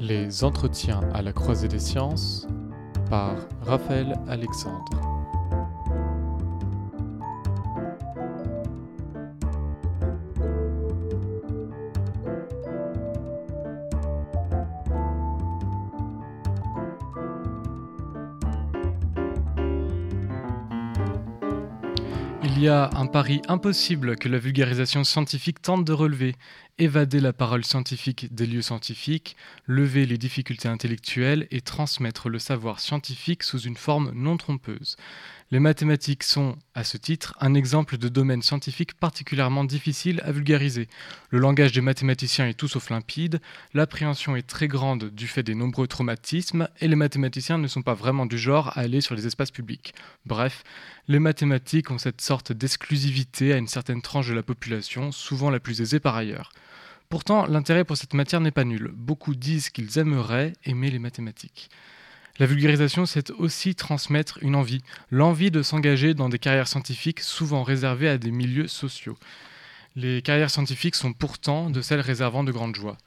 Les entretiens à la croisée des sciences par Raphaël Alexandre. Y a un pari impossible que la vulgarisation scientifique tente de relever, évader la parole scientifique des lieux scientifiques, lever les difficultés intellectuelles et transmettre le savoir scientifique sous une forme non trompeuse. Les mathématiques sont, à ce titre, un exemple de domaine scientifique particulièrement difficile à vulgariser. Le langage des mathématiciens est tout sauf limpide, l'appréhension est très grande du fait des nombreux traumatismes, et les mathématiciens ne sont pas vraiment du genre à aller sur les espaces publics. Bref, les mathématiques ont cette sorte d'exclusivité à une certaine tranche de la population, souvent la plus aisée par ailleurs. Pourtant, l'intérêt pour cette matière n'est pas nul. Beaucoup disent qu'ils aimeraient aimer les mathématiques. La vulgarisation, c'est aussi transmettre une envie, l'envie de s'engager dans des carrières scientifiques souvent réservées à des milieux sociaux. Les carrières scientifiques sont pourtant de celles réservant de grandes joies.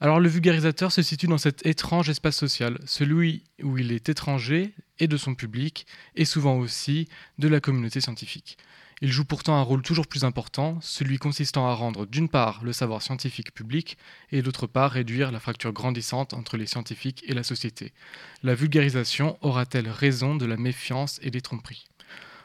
Alors le vulgarisateur se situe dans cet étrange espace social, celui où il est étranger et de son public, et souvent aussi de la communauté scientifique. Il joue pourtant un rôle toujours plus important, celui consistant à rendre d'une part le savoir scientifique public et d'autre part réduire la fracture grandissante entre les scientifiques et la société. La vulgarisation aura-t-elle raison de la méfiance et des tromperies?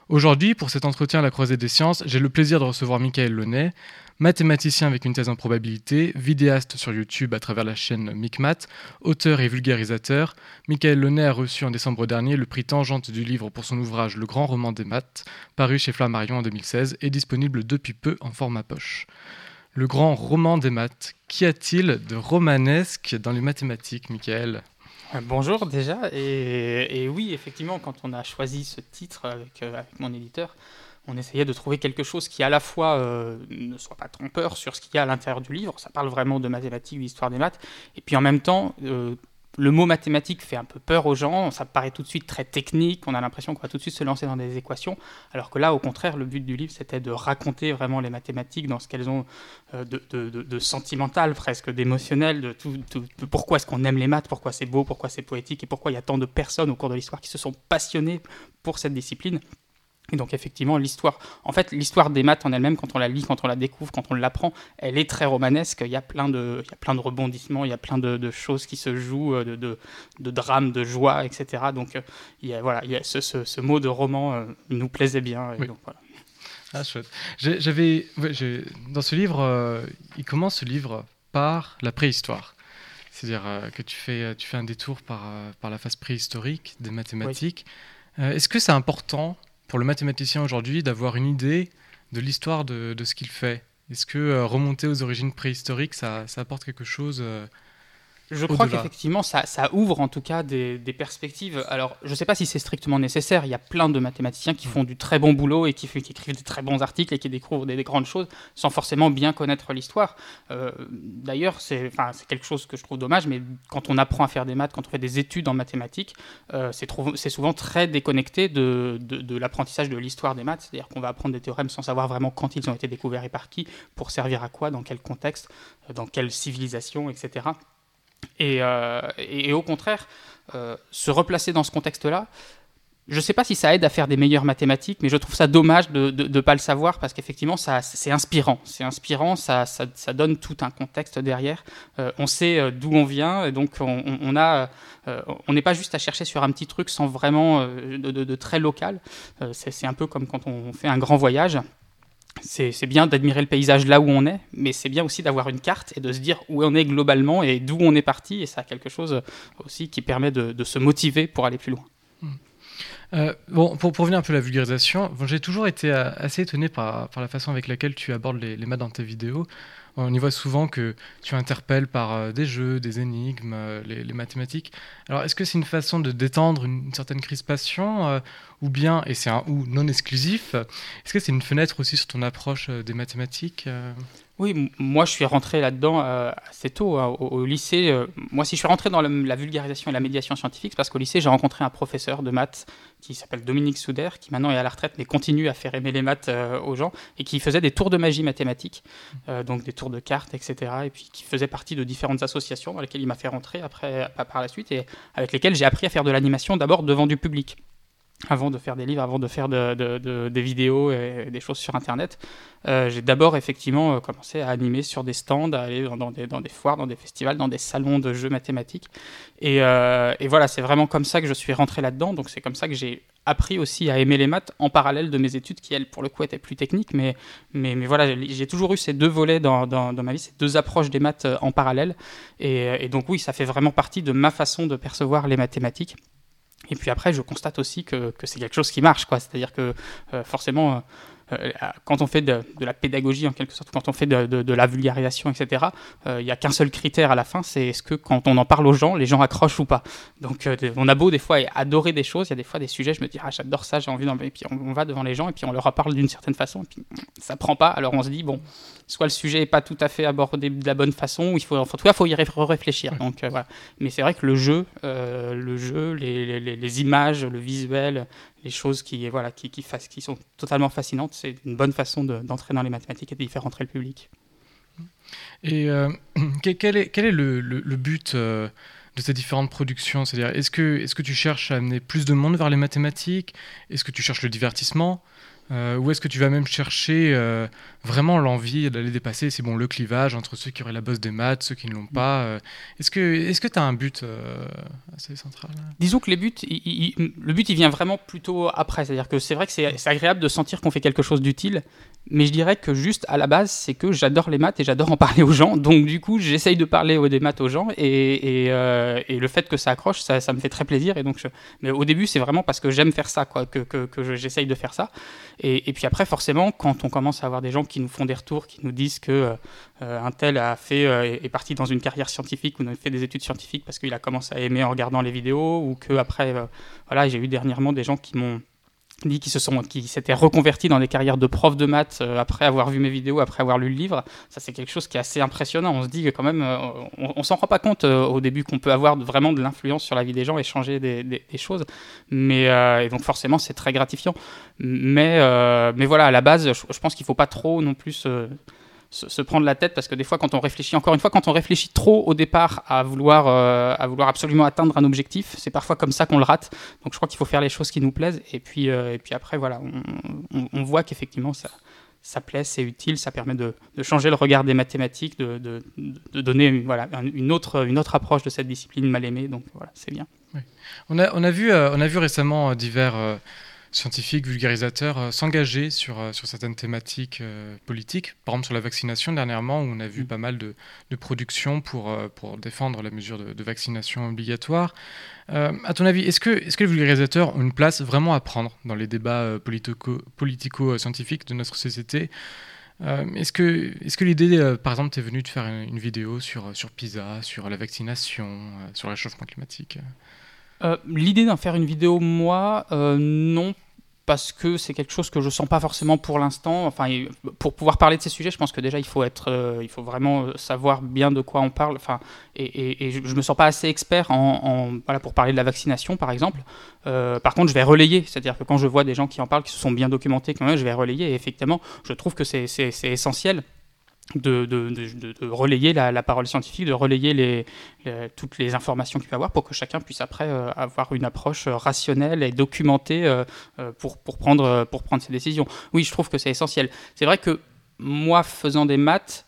Aujourd'hui, pour cet entretien à la croisée des sciences, j'ai le plaisir de recevoir Michael Launay, mathématicien avec une thèse en probabilité, vidéaste sur YouTube à travers la chaîne MicMath, auteur et vulgarisateur. Michael Launay a reçu en décembre dernier le prix Tangente du livre pour son ouvrage Le grand roman des maths, paru chez Flammarion en 2016 et disponible depuis peu en format poche. Le grand roman des maths, qu'y a-t-il de romanesque dans les mathématiques, Michael? Euh, Bonjour déjà, et, oui, effectivement, quand on a choisi ce titre avec, euh, avec mon éditeur, on essayait de trouver quelque chose qui à la fois euh, ne soit pas trompeur sur ce qu'il y a à l'intérieur du livre, ça parle vraiment de mathématiques, d'histoire des maths, et puis en même temps, le mot mathématique fait un peu peur aux gens, ça paraît tout de suite très technique, on a l'impression qu'on va tout de suite se lancer dans des équations, alors que là, au contraire, le but du livre, c'était de raconter vraiment les mathématiques dans ce qu'elles ont de, de, sentimental, presque d'émotionnel, de, tout, de pourquoi est-ce qu'on aime les maths, pourquoi c'est beau, pourquoi c'est poétique, et pourquoi il y a tant de personnes au cours de l'histoire qui se sont passionnées pour cette discipline. Et donc effectivement, l'histoire, en fait, l'histoire des maths en elle-même, quand on la lit, quand on la découvre, quand on l'apprend, elle est très romanesque. Il y a plein de, il y a plein de rebondissements, il y a plein de, choses qui se jouent, euh, de, de, de drames, de joie, etc. Donc euh, il y a, voilà, il y a ce, ce, mot de roman euh, nous plaisait bien. Et donc, voilà. Ah chouette. J'avais, dans ce livre, il commence ce livre par la préhistoire. C'est-à-dire que tu fais, tu fais un détour par, par la phase préhistorique des mathématiques. Est-ce que c'est important pour le mathématicien aujourd'hui d'avoir une idée de l'histoire de, ce qu'il fait. Est-ce que euh, remonter aux origines préhistoriques, ça, apporte quelque chose euh, je crois qu'effectivement, ça, ouvre en tout cas des, perspectives. Alors, je ne sais pas si c'est strictement nécessaire. Il y a plein de mathématiciens qui font du très bon boulot et qui, écrivent des très bons articles et qui découvrent des, grandes choses sans forcément bien connaître l'histoire. Euh, d'ailleurs, c'est quelque chose que je trouve dommage, mais quand on apprend à faire des maths, quand on fait des études en mathématiques, euh, c'est souvent très déconnecté de, de l'apprentissage de l'histoire des maths. C'est-à-dire qu'on va apprendre des théorèmes sans savoir vraiment quand ils ont été découverts et par qui, pour servir à quoi, dans quel contexte, dans quelle civilisation, etc. Euh, et, au contraire, euh, se replacer dans ce contexte-là, je ne sais pas si ça aide à faire des meilleures mathématiques, mais je trouve ça dommage de ne pas le savoir parce qu'effectivement, c'est inspirant. C'est inspirant, ça, ça, donne tout un contexte derrière. Euh, on sait d'où on vient, et donc on, on n'est pas juste à chercher sur un petit truc sans vraiment de, de très local. c'est un peu comme quand on fait un grand voyage c'est bien d'admirer le paysage là où on est, mais c'est bien aussi d'avoir une carte et de se dire où on est globalement et d'où on est parti. Et ça a quelque chose aussi qui permet de, se motiver pour aller plus loin. Hmm. Euh, bon, pour, pour revenir un peu à la vulgarisation, j'ai toujours été euh, assez étonné par, la façon avec laquelle tu abordes les, les maths dans tes vidéos. On y voit souvent que tu interpelles par euh, des jeux, des énigmes, euh, les, mathématiques. Alors, est-ce que c'est une façon de détendre une, certaine crispation, euh, ou bien, et c'est un ou non exclusif, est-ce que c'est une fenêtre aussi sur ton approche des mathématiques Oui, moi je suis rentré là-dedans euh, assez tôt. Hein, au, lycée, euh, moi si je suis rentré dans la, vulgarisation et la médiation scientifique, c'est parce qu'au lycée j'ai rencontré un professeur de maths qui s'appelle Dominique Souder, qui maintenant est à la retraite mais continue à faire aimer les maths euh, aux gens et qui faisait des tours de magie mathématique, donc des tours de cartes, etc. Et puis qui faisait partie de différentes associations dans lesquelles il m'a fait rentrer après, par la suite et avec lesquelles j'ai appris à faire de l'animation d'abord devant du public avant de faire des livres, avant de faire des vidéos et des choses sur Internet, euh, j'ai d'abord effectivement euh, commencé à animer sur des stands, à aller dans, des, foires, dans des festivals, dans des salons de jeux mathématiques. Euh, et, voilà, c'est vraiment comme ça que je suis rentré là-dedans. Donc c'est comme ça que j'ai appris aussi à aimer les maths en parallèle de mes études qui, elles, pour le coup, étaient plus techniques. Mais, mais, voilà, j'ai toujours eu ces deux volets dans, ma vie, ces deux approches des maths en parallèle. et donc oui, ça fait vraiment partie de ma façon de percevoir les mathématiques. Et puis après, je constate aussi que, c'est quelque chose qui marche, quoi. C'est-à-dire que euh, forcément, euh, quand on fait de, la pédagogie en quelque sorte, quand on fait de, la vulgarisation, etc., euh, il n'y a qu'un seul critère à la fin, c'est est-ce que quand on en parle aux gens, les gens accrochent ou pas. Donc euh, on a beau des fois adorer des choses, il y a des fois des sujets, je me dis ah j'adore ça, j'ai envie d'en... Et puis on, va devant les gens et puis on leur parle d'une certaine façon, et puis ça prend pas, alors on se dit bon, soit le sujet n'est pas tout à fait abordé de la bonne façon, ou il faut, en tout cas, il faut y réfléchir. Donc voilà. Mais c'est vrai que le jeu, le jeu, les, les, les images, le visuel, les choses qui, voilà, qui, qui, sont totalement fascinantes. C'est une bonne façon d'entrer dans les mathématiques et de faire rentrer le public. Et euh, quel, est, quel est le, le, but euh, de ces différentes productions? C'est-à-dire, est-ce que, est -ce que tu cherches à amener plus de monde vers les mathématiques? Est-ce que tu cherches le divertissement? Euh, ou est-ce que tu vas même chercher euh, vraiment l'envie d'aller dépasser c'est bon, le clivage entre ceux qui auraient la bosse des maths, ceux qui ne l'ont pas euh, Est-ce que tu as un but assez central Disons que les buts, le but il vient vraiment plutôt après. C'est-à-dire que c'est vrai que c'est agréable de sentir qu'on fait quelque chose d'utile, mais je dirais que juste à la base, c'est que j'adore les maths et j'adore en parler aux gens. Donc du coup, j'essaye de parler des maths aux gens et, et, et, le fait que ça accroche, ça, ça, me fait très plaisir. Et donc, Mais au début, c'est vraiment parce que j'aime faire ça quoi, que, que, que j'essaye de faire ça. Et, puis après, forcément, quand on commence à avoir des gens qui nous font des retours, qui nous disent que euh, un tel a fait, euh, est parti dans une carrière scientifique ou a fait des études scientifiques parce qu'il a commencé à aimer en regardant les vidéos, ou que après, euh, voilà, j'ai eu dernièrement des gens qui m'ont qu'ils se sont, qui s'étaient reconvertis dans des carrières de prof de maths euh, après avoir vu mes vidéos, après avoir lu le livre. Ça, c'est quelque chose qui est assez impressionnant. On se dit que quand même, euh, on, s'en rend pas compte euh, au début qu'on peut avoir vraiment de l'influence sur la vie des gens et changer des, choses. Mais et donc forcément, c'est très gratifiant. Mais mais voilà, à la base, je, je pense qu'il faut pas trop non plus se, prendre la tête parce que des fois quand on réfléchit encore une fois quand on réfléchit trop au départ à vouloir euh, à vouloir absolument atteindre un objectif c'est parfois comme ça qu'on le rate donc je crois qu'il faut faire les choses qui nous plaisent et puis euh, et puis après voilà on, voit qu'effectivement ça ça plaît, c'est utile, ça permet de, changer le regard des mathématiques, de, de, donner une, voilà, une, autre, une autre approche de cette discipline mal aimée. Donc voilà, c'est bien. On, a, on, a vu, euh, on a vu récemment divers scientifiques, vulgarisateurs euh, s'engager sur, euh, sur certaines thématiques euh, politiques. Par exemple, sur la vaccination, dernièrement, où on a vu mm. pas mal de, de productions pour, pour défendre la mesure de, vaccination obligatoire. à ton avis, est-ce que, est que les vulgarisateurs ont une place vraiment à prendre dans les débats politico-scientifiques de notre société? Est-ce que, est que l'idée, par exemple, t'es venue de faire une, vidéo sur, sur PISA, sur la vaccination, sur le réchauffement climatique? L'idée d'en faire une vidéo, moi, non, parce que c'est quelque chose que je sens pas forcément pour l'instant. Enfin, pour pouvoir parler de ces sujets, je pense que déjà il faut être, euh, il faut vraiment savoir bien de quoi on parle. Enfin, et, et, je, ne me sens pas assez expert en, voilà pour parler de la vaccination, par exemple. Euh, par contre, je vais relayer, c'est-à-dire que quand je vois des gens qui en parlent, qui se sont bien documentés, quand même, je vais relayer. Et effectivement, je trouve que c'est essentiel de, relayer la, parole scientifique, de relayer toutes les informations qu'il peut avoir pour que chacun puisse après euh, avoir une approche euh, rationnelle et documentée euh, pour prendre ses décisions. Oui, je trouve que c'est essentiel. C'est vrai que moi, faisant des maths,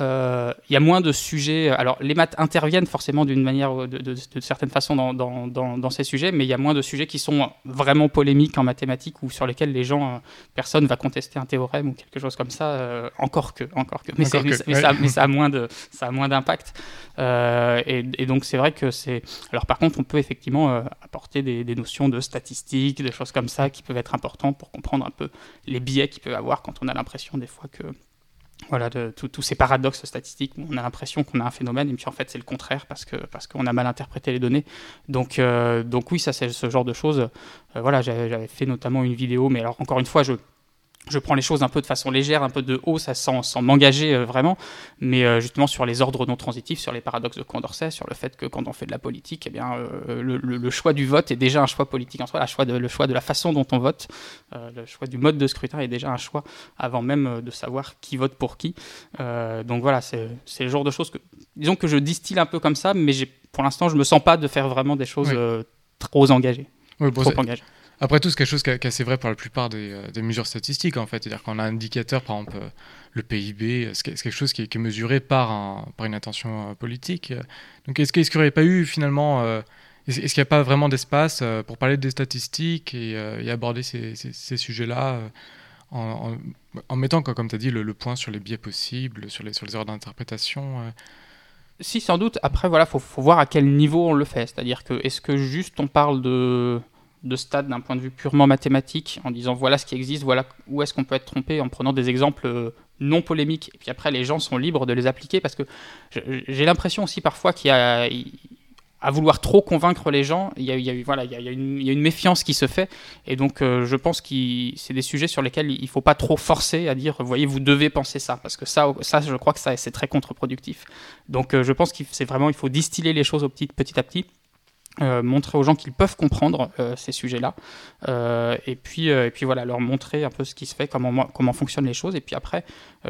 euh, il y a moins de sujets. Alors, les maths interviennent forcément d'une manière, de, de, certaine façon, dans, dans, dans, ces sujets, mais il y a moins de sujets qui sont vraiment polémiques en mathématiques ou sur lesquels les gens, euh, personne va contester un théorème ou quelque chose comme ça. Euh, encore que, encore que. Mais, ça, mais, ça, a moins de, ça a moins d'impact. Et, et, donc, c'est vrai que c'est. Alors, par contre, on peut effectivement apporter des, des, notions de statistiques, des choses comme ça qui peuvent être importantes pour comprendre un peu les biais qu'il peut avoir quand on a l'impression des fois que voilà, tous ces paradoxes statistiques on a l'impression qu'on a un phénomène, et puis en fait c'est le contraire parce que parce qu'on a mal interprété les données. Donc euh, donc oui, ça c'est ce genre de choses. Euh, voilà, j'avais fait notamment une vidéo, mais alors encore une fois, je je prends les choses un peu de façon légère, un peu de haut, ça sans, sans m'engager euh, vraiment, mais euh, justement sur les ordres non transitifs, sur les paradoxes de Condorcet, sur le fait que quand on fait de la politique, eh bien, euh, le, choix du vote est déjà un choix politique en soi, choix de, le choix de la façon dont on vote, le choix du mode de scrutin est déjà un choix avant même de savoir qui vote pour qui. donc voilà, c'est le genre de choses que, disons que je distille un peu comme ça, mais pour l'instant, je me sens pas de faire vraiment des choses trop engagées. trop engagées. Après tout, c'est quelque chose qui est assez vrai pour la plupart euh, des, mesures statistiques, en fait. C'est-à-dire qu'on a un indicateur, par exemple, euh, le PIB, euh, c'est quelque chose qui est, mesuré par, une attention politique. Donc, est-ce qu'il n'y aurait pas eu, finalement, est-ce qu'il n'y a pas vraiment d'espace pour parler des statistiques et, aborder ces, sujets-là en, mettant, comme tu as dit, le, point sur les biais possibles, sur les, sur les erreurs d'interprétation Si, sans doute. Après, voilà, faut, faut voir à quel niveau on le fait. C'est-à-dire que, est-ce que juste on parle de de stade d'un point de vue purement mathématique, en disant voilà ce qui existe, voilà où est-ce qu'on peut être trompé, en prenant des exemples euh, non polémiques. Et puis après, les gens sont libres de les appliquer parce que j'ai l'impression aussi parfois qu'il y a à vouloir trop convaincre les gens, il y a, voilà, il y a, une, méfiance qui se fait. Et donc, euh, je pense que c'est des sujets sur lesquels il ne faut pas trop forcer à dire, voyez, vous devez penser ça. Parce que ça, ça je crois que ça, c'est très contre-productif. Donc, euh, je pense qu'il c'est vraiment, il faut distiller les choses au petit, petit à petit. Euh, montrer aux gens qu'ils peuvent comprendre euh, ces sujets-là, euh, et puis et puis voilà, leur montrer un peu ce qui se fait, comment comment fonctionnent les choses, et puis après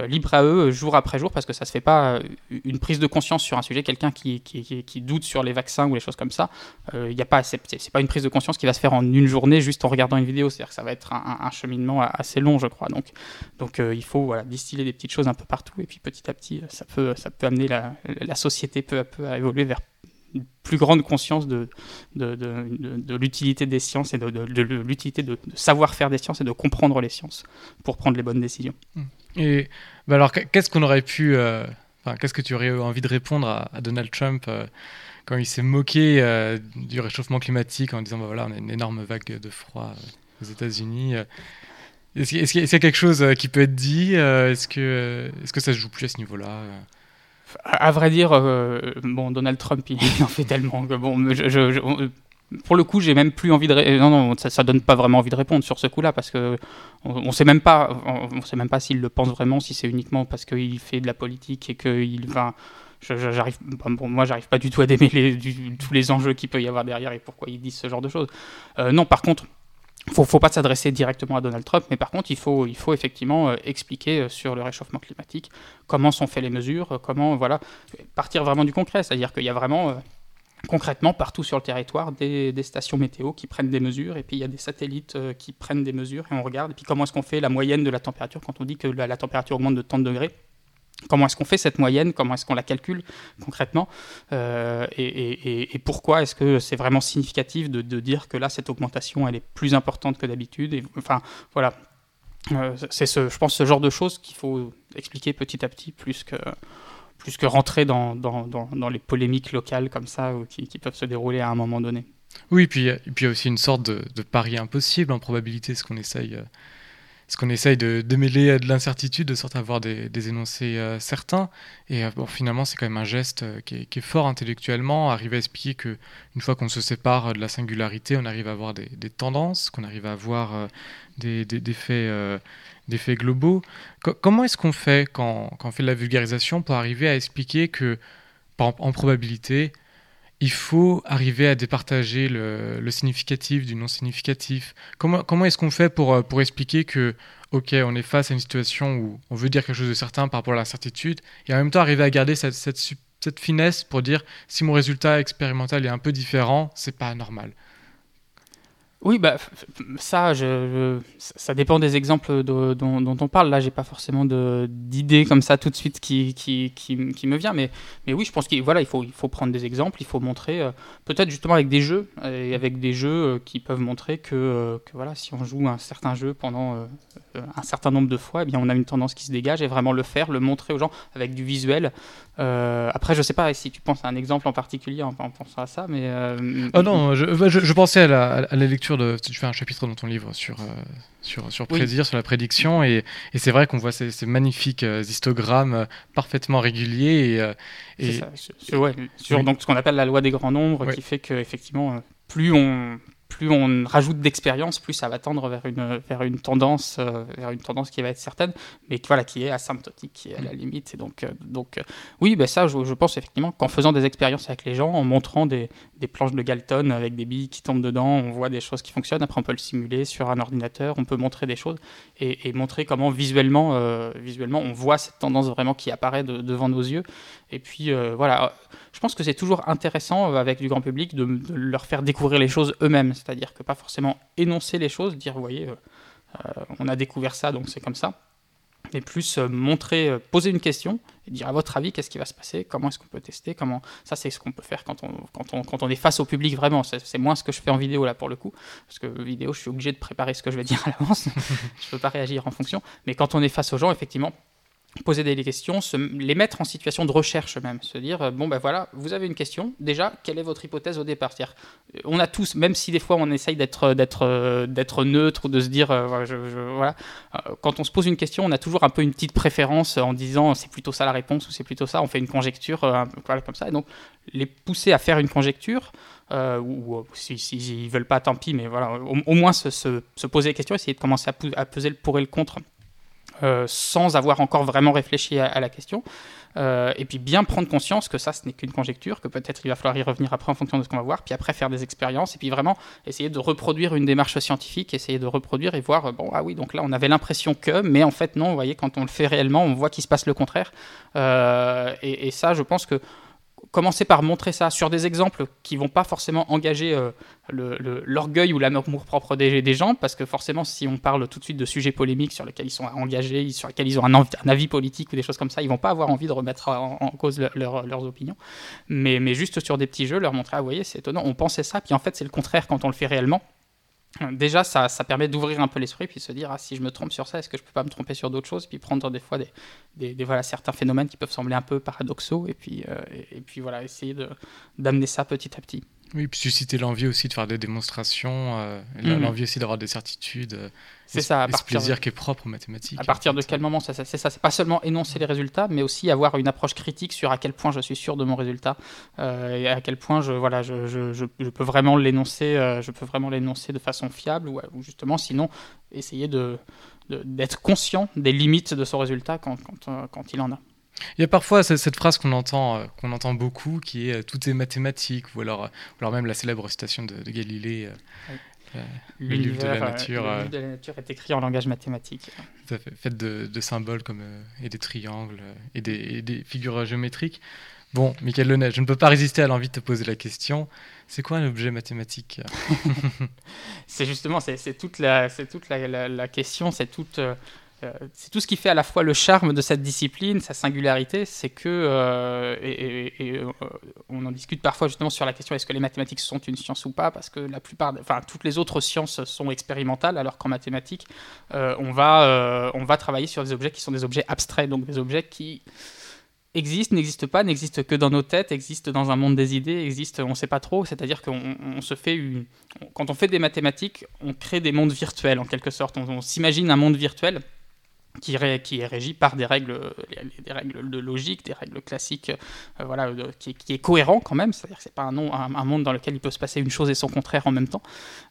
libre à eux jour après jour, parce que ça se fait pas une prise de conscience sur un sujet, quelqu'un qui, qui, qui, doute sur les vaccins ou les choses comme ça, il y a pas c'est pas une prise de conscience qui va se faire en une journée juste en regardant une vidéo, c'est-à-dire que ça va être un, cheminement assez long, je crois. Donc donc il faut distiller des petites choses un peu partout, et puis petit à petit ça peut ça peut amener la société peu à peu à évoluer vers plus grande conscience de, de, l'utilité des sciences et de, l'utilité de, savoir faire des sciences et de comprendre les sciences pour prendre les bonnes décisions. Mmh. Et bah alors, qu'est-ce qu'on aurait pu. Euh, qu'est-ce que tu aurais envie de répondre à, Donald Trump euh, quand il s'est moqué euh, du réchauffement climatique en disant bah, voilà, on a une énorme vague de froid aux États-Unis Est-ce qu'il y, a quelque chose qui peut être dit Est-ce que, est -ce que ça se joue plus à ce niveau-là à, vrai dire, euh, bon, Donald Trump, il en fait tellement que bon, pour le coup, j'ai même plus envie de. Non, non, ça, ça donne pas vraiment envie de répondre sur ce coup-là parce que on, sait même pas, on, sait même pas s'il le pense vraiment, si c'est uniquement parce qu'il fait de la politique et qu'il va. J'arrive, bon, moi, j'arrive pas du tout à démêler tous les enjeux qu'il peut y avoir derrière et pourquoi ils disent ce genre de choses. Euh, non, par contre, faut, faut pas s'adresser directement à Donald Trump, mais par contre, il faut, il faut effectivement euh, expliquer euh, sur le réchauffement climatique comment sont faites les mesures, euh, comment voilà, partir vraiment du concret. C'est-à-dire qu'il y a vraiment concrètement partout sur le territoire des, stations météo qui prennent des mesures, et puis il y a des satellites qui prennent des mesures, et on regarde, et puis comment est-ce qu'on fait la moyenne de la température quand on dit que la, température augmente de tant de degrés? Comment est-ce qu'on fait cette moyenne? Comment est-ce qu'on la calcule concrètement? Euh, et, pourquoi est-ce que c'est vraiment significatif de, dire que là, cette augmentation, elle est plus importante que d'habitude? Enfin, voilà. Euh, c'est, ce, je pense, ce genre de choses qu'il faut expliquer petit à petit, plus que, plus que rentrer dans, dans, dans, les polémiques locales comme ça, qui, peuvent se dérouler à un moment donné. Oui, et puis il y a aussi une sorte de, de pari impossible en probabilité, ce qu'on essaye euh, ce qu'on essaye de, de, mêler de l'incertitude, de sorte à avoir des, énoncés euh, certains. Et euh, finalement, c'est quand même un geste euh, qui, est, fort intellectuellement, arriver à expliquer que une fois qu'on se sépare de la singularité, on arrive à avoir des, tendances, qu'on arrive à avoir des, des, faits, globaux. comment est-ce qu'on fait quand, on fait de la vulgarisation pour arriver à expliquer que, en probabilité, il faut arriver à départager le, significatif du non significatif. Comment, est-ce qu'on fait pour, euh, pour expliquer que, ok, on est face à une situation où on veut dire quelque chose de certain par rapport à l'incertitude, et en même temps arriver à garder cette, cette, cette finesse pour dire si mon résultat expérimental est un peu différent, c'est pas normal. Oui, bah, ça, je, ça dépend des exemples dont, on parle. Là, j'ai pas forcément d'idées comme ça tout de suite qui, qui, me vient. Mais, oui, je pense qu'il voilà, il faut, il faut prendre des exemples, il faut montrer, euh, peut-être justement avec des jeux, et avec des jeux euh, qui peuvent montrer que, euh, que, voilà, si on joue un certain jeu pendant un certain nombre de fois, eh bien, on a une tendance qui se dégage et vraiment le faire, le montrer aux gens avec du visuel. après, je sais pas si tu penses à un exemple en particulier en, pensant à ça, mais. oh non, je, je, pensais la, à la lecture tu fais un chapitre dans ton livre sur, euh, sur, sur prédire, sur la prédiction, et, et c'est vrai qu'on voit ces, magnifiques euh, histogrammes euh, parfaitement réguliers. Et, et... Ça, sur, donc ce qu'on appelle la loi des grands nombres, qui fait qu'effectivement, plus on plus on rajoute d'expérience, plus ça va tendre vers une, vers une, tendance, euh, vers une tendance qui va être certaine, mais voilà, qui est asymptotique, qui est à la mm. limite. Et donc, euh, donc euh, oui, ben ça, je, pense effectivement qu'en faisant des expériences avec les gens, en montrant des, des, planches de Galton avec des billes qui tombent dedans, on voit des choses qui fonctionnent. Après, on peut le simuler sur un ordinateur, on peut montrer des choses et, montrer comment visuellement, visuellement, on voit cette tendance vraiment qui apparaît devant nos yeux. Et puis, voilà je pense que c'est toujours intéressant euh, avec du grand public de, leur faire découvrir les choses eux-mêmes. C'est-à-dire que pas forcément énoncer les choses, dire, vous voyez, euh, euh, on a découvert ça, donc c'est comme ça. Mais plus montrer, poser une question et dire à votre avis qu'est-ce qui va se passer, comment est-ce qu'on peut tester, comment ça c'est ce qu'on peut faire quand on, quand, on, quand on est face au public vraiment. C'est moins ce que je fais en vidéo là pour le coup, parce que vidéo je suis obligé de préparer ce que je vais dire à l'avance, je peux pas réagir en fonction. Mais quand on est face aux gens, effectivement, poser des questions, les mettre en situation de recherche même, se dire euh, bon ben voilà, vous avez une question, déjà quelle est votre hypothèse au départ? Euh, on a tous, même si des fois on essaye d'être euh, neutre ou de se dire voilà, quand on se pose une question, on a toujours un peu une petite préférence en disant c'est plutôt ça la réponse ou c'est plutôt ça, on fait une conjecture voilà, comme ça, et donc les pousser à faire une conjecture. ou, s'ils si, veulent pas, tant pis, mais voilà, au, moins se, se, poser des questions, essayer de commencer à peser le pour et le contre euh, sans avoir encore vraiment réfléchi à, la question. Euh, et puis bien prendre conscience que ça, ce n'est qu'une conjecture, que peut-être il va falloir y revenir après en fonction de ce qu'on va voir, puis après faire des expériences, et puis vraiment essayer de reproduire une démarche scientifique, essayer de reproduire et voir, bon, ah oui, donc là on avait l'impression que, mais en fait non, vous voyez, quand on le fait réellement, on voit qu'il se passe le contraire. Euh, et, ça, je pense que commencer par montrer ça sur des exemples qui vont pas forcément engager euh, l'orgueil ou l'amour propre des, gens, parce que forcément, si on parle tout de suite de sujets polémiques sur lesquels ils sont engagés, sur lesquels ils ont un, avis politique ou des choses comme ça, ils vont pas avoir envie de remettre en, cause leurs opinions. Mais, mais juste sur des petits jeux, leur montrer, ah, vous voyez, c'est étonnant, on pensait ça, puis en fait, c'est le contraire quand on le fait réellement. Déjà, ça, permet d'ouvrir un peu l'esprit, puis se dire, ah, si je me trompe sur ça, est-ce que je peux pas me tromper sur d'autres choses, puis prendre des fois des, des, voilà, certains phénomènes qui peuvent sembler un peu paradoxaux, et puis, euh, et, puis voilà, essayer d'amener ça petit à petit. Oui, puis susciter l'envie aussi de faire des démonstrations, euh, mhm. l'envie aussi d'avoir des certitudes. Euh, c'est ça, à partir ce plaisir qui est propre aux mathématiques. À partir de quel moment ça, C'est ça, c'est pas seulement énoncer les résultats, mais aussi avoir une approche critique sur à quel point je suis sûr de mon résultat euh, et à quel point je, voilà, je, je, je, peux vraiment l'énoncer, je peux vraiment l'énoncer de façon fiable ou, justement, sinon, essayer de, d'être conscient des limites de son résultat quand, quand, quand il en a. Il y a parfois cette phrase qu'on entend, euh, qu'on entend beaucoup, qui est euh, tout est mathématique, ou alors, euh, alors même la célèbre citation de, Galilée. le livre de la nature. le de la nature est écrit en langage mathématique. fait, fait de, symboles comme, et des triangles et des, des, figures géométriques. Bon, Michael Lenay, je ne peux pas résister à l'envie de te poser la question. C'est quoi un objet mathématique C'est justement, c'est toute la, toute la, la question, c'est toute euh, c'est tout ce qui fait à la fois le charme de cette discipline, sa singularité, c'est que, euh, et, euh, on en discute parfois justement sur la question est-ce que les mathématiques sont une science ou pas, parce que la plupart, enfin toutes les autres sciences sont expérimentales, alors qu'en mathématiques, on, va, on va travailler sur des objets qui sont des objets abstraits, donc des objets qui existent, n'existent pas, n'existent que dans nos têtes, existent dans un monde des idées, existent, on ne sait pas trop. C'est-à-dire qu'on se fait une... quand on fait des mathématiques, on crée des mondes virtuels en quelque sorte. on s'imagine un monde virtuel qui, est régi par des règles, des règles de logique, des règles classiques, euh, voilà, qui, est cohérent quand même. C'est-à-dire que c'est pas un, monde dans lequel il peut se passer une chose et son contraire en même temps,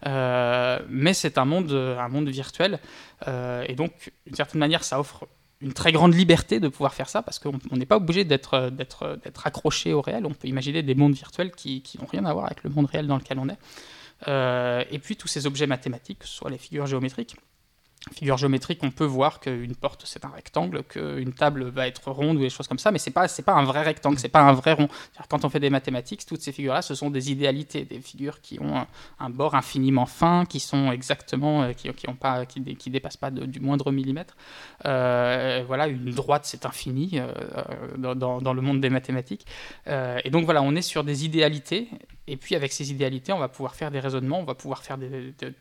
euh, mais c'est un monde, un monde virtuel. Euh, et donc, d'une certaine manière, ça offre une très grande liberté de pouvoir faire ça parce qu'on n'est pas obligé d'être d'être accroché au réel. On peut imaginer des mondes virtuels qui, qui n'ont rien à voir avec le monde réel dans lequel on est. et puis tous ces objets mathématiques, que ce soit les figures géométriques figure géométrique, on peut voir qu'une porte c'est un rectangle, qu'une table va être ronde ou des choses comme ça, mais c'est pas c'est pas un vrai rectangle, c'est pas un vrai rond. Quand on fait des mathématiques, toutes ces figures-là, ce sont des idéalités, des figures qui ont un, bord infiniment fin, qui sont exactement, euh, qui, ont pas, qui, dépassent pas du moindre millimètre. Euh, voilà, une droite c'est infini euh, dans, dans, le monde des mathématiques. et donc voilà, on est sur des idéalités. Et puis avec ces idéalités, on va pouvoir faire des raisonnements, on va pouvoir faire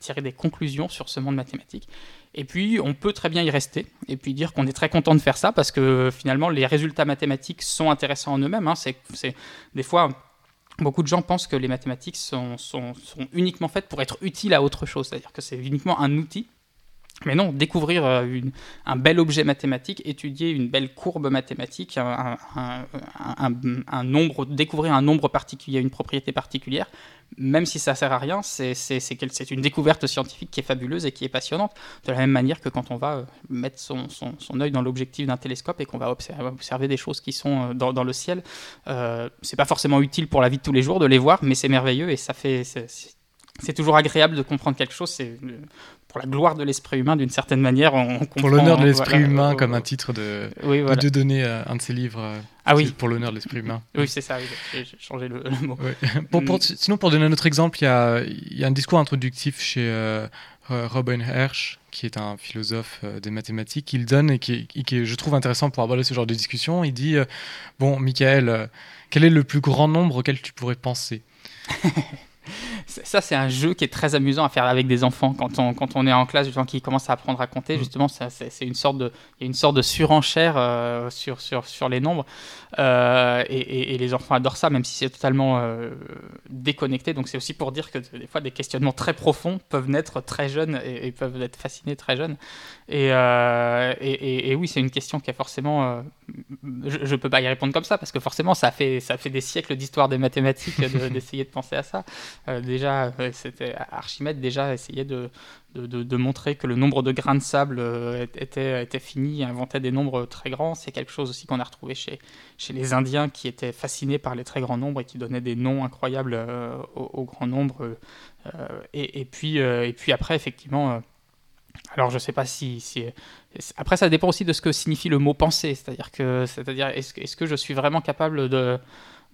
tirer des conclusions sur ce monde mathématique. Et puis, on peut très bien y rester et puis dire qu'on est très content de faire ça parce que finalement, les résultats mathématiques sont intéressants en eux-mêmes. Hein. C'est, des fois, beaucoup de gens pensent que les mathématiques sont, uniquement faites pour être utiles à autre chose, c'est-à-dire que c'est uniquement un outil. Mais non, découvrir euh, un bel objet mathématique, étudier une belle courbe mathématique, un, un, nombre, découvrir un nombre particulier, une propriété particulière, même si ça sert à rien, c'est une découverte scientifique qui est fabuleuse et qui est passionnante. De la même manière que quand on va euh, mettre son, œil dans l'objectif d'un télescope et qu'on va observer, des choses qui sont euh, dans, le ciel, euh, c'est pas forcément utile pour la vie de tous les jours de les voir, mais c'est merveilleux et ça fait c'est toujours agréable de comprendre quelque chose. Pour la gloire de l'esprit humain, d'une certaine manière. On, pour l'honneur de l'esprit humain, comme un titre de, oui, de donner un de ses livres. Ah oui. Pour l'honneur de l'esprit humain. Oui, c'est ça, j'ai changé le, mot. pour, sinon, pour donner un autre exemple, il y a, y a, un discours introductif chez euh, Robin Hersch, qui est un philosophe euh, des mathématiques, qu'il donne et qui, qui, je trouve intéressant pour aborder ce genre de discussion. Il dit euh, Bon, Michael, quel est le plus grand nombre auquel tu pourrais penser? ça, c'est un jeu qui est très amusant à faire avec des enfants quand on, quand on est en classe, gens qui commencent à apprendre à compter. Mm. Justement, c'est une sorte de, il y a une sorte de surenchère euh, sur, sur, sur les nombres. Euh, et, les enfants adorent ça, même si c'est totalement euh, déconnecté. Donc, c'est aussi pour dire que des fois, des questionnements très profonds peuvent naître très jeunes et, peuvent être fascinés très jeunes. Et, et oui, c'est une question qui est forcément. je ne peux pas y répondre comme ça parce que forcément, ça fait, ça fait des siècles d'histoire des mathématiques d'essayer de, penser à ça. déjà, c'était Archimède déjà essayait de, de, montrer que le nombre de grains de sable euh, était, était fini, inventait des nombres très grands. C'est quelque chose aussi qu'on a retrouvé chez, chez les Indiens qui étaient fascinés par les très grands nombres et qui donnaient des noms incroyables euh, aux, grands nombres. Euh, et, puis, et puis après, effectivement, alors je ne sais pas si, si, Après, ça dépend aussi de ce que signifie le mot penser. C'est-à-dire, est-ce, est-ce que je suis vraiment capable de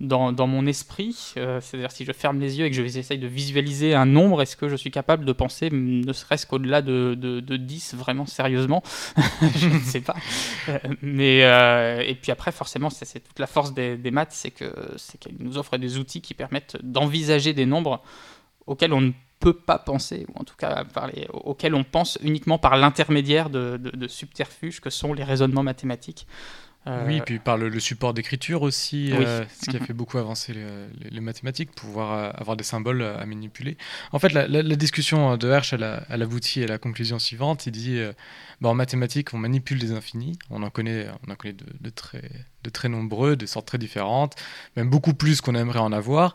dans, mon esprit, euh, c'est-à-dire si je ferme les yeux et que je vais essayer de visualiser un nombre, est-ce que je suis capable de penser, ne serait-ce qu'au-delà de, de, de, 10, vraiment sérieusement Je ne sais pas. Euh, mais, euh, et puis après, forcément, c'est toute la force des, maths, c'est qu'elles nous offrent des outils qui permettent d'envisager des nombres auxquels on ne peut pas penser, ou en tout cas auxquels on pense uniquement par l'intermédiaire de, subterfuges que sont les raisonnements mathématiques. Euh, oui, puis par le, support d'écriture aussi, euh, ce qui a fait beaucoup avancer les, mathématiques, pouvoir euh, avoir des symboles à manipuler. En fait, la, discussion de Hersch, elle, a, aboutit à la conclusion suivante. Il dit, bah, en mathématiques, on manipule des infinis, on en connaît, on en connaît de, très, de très nombreux, de sortes très différentes, même beaucoup plus qu'on aimerait en avoir.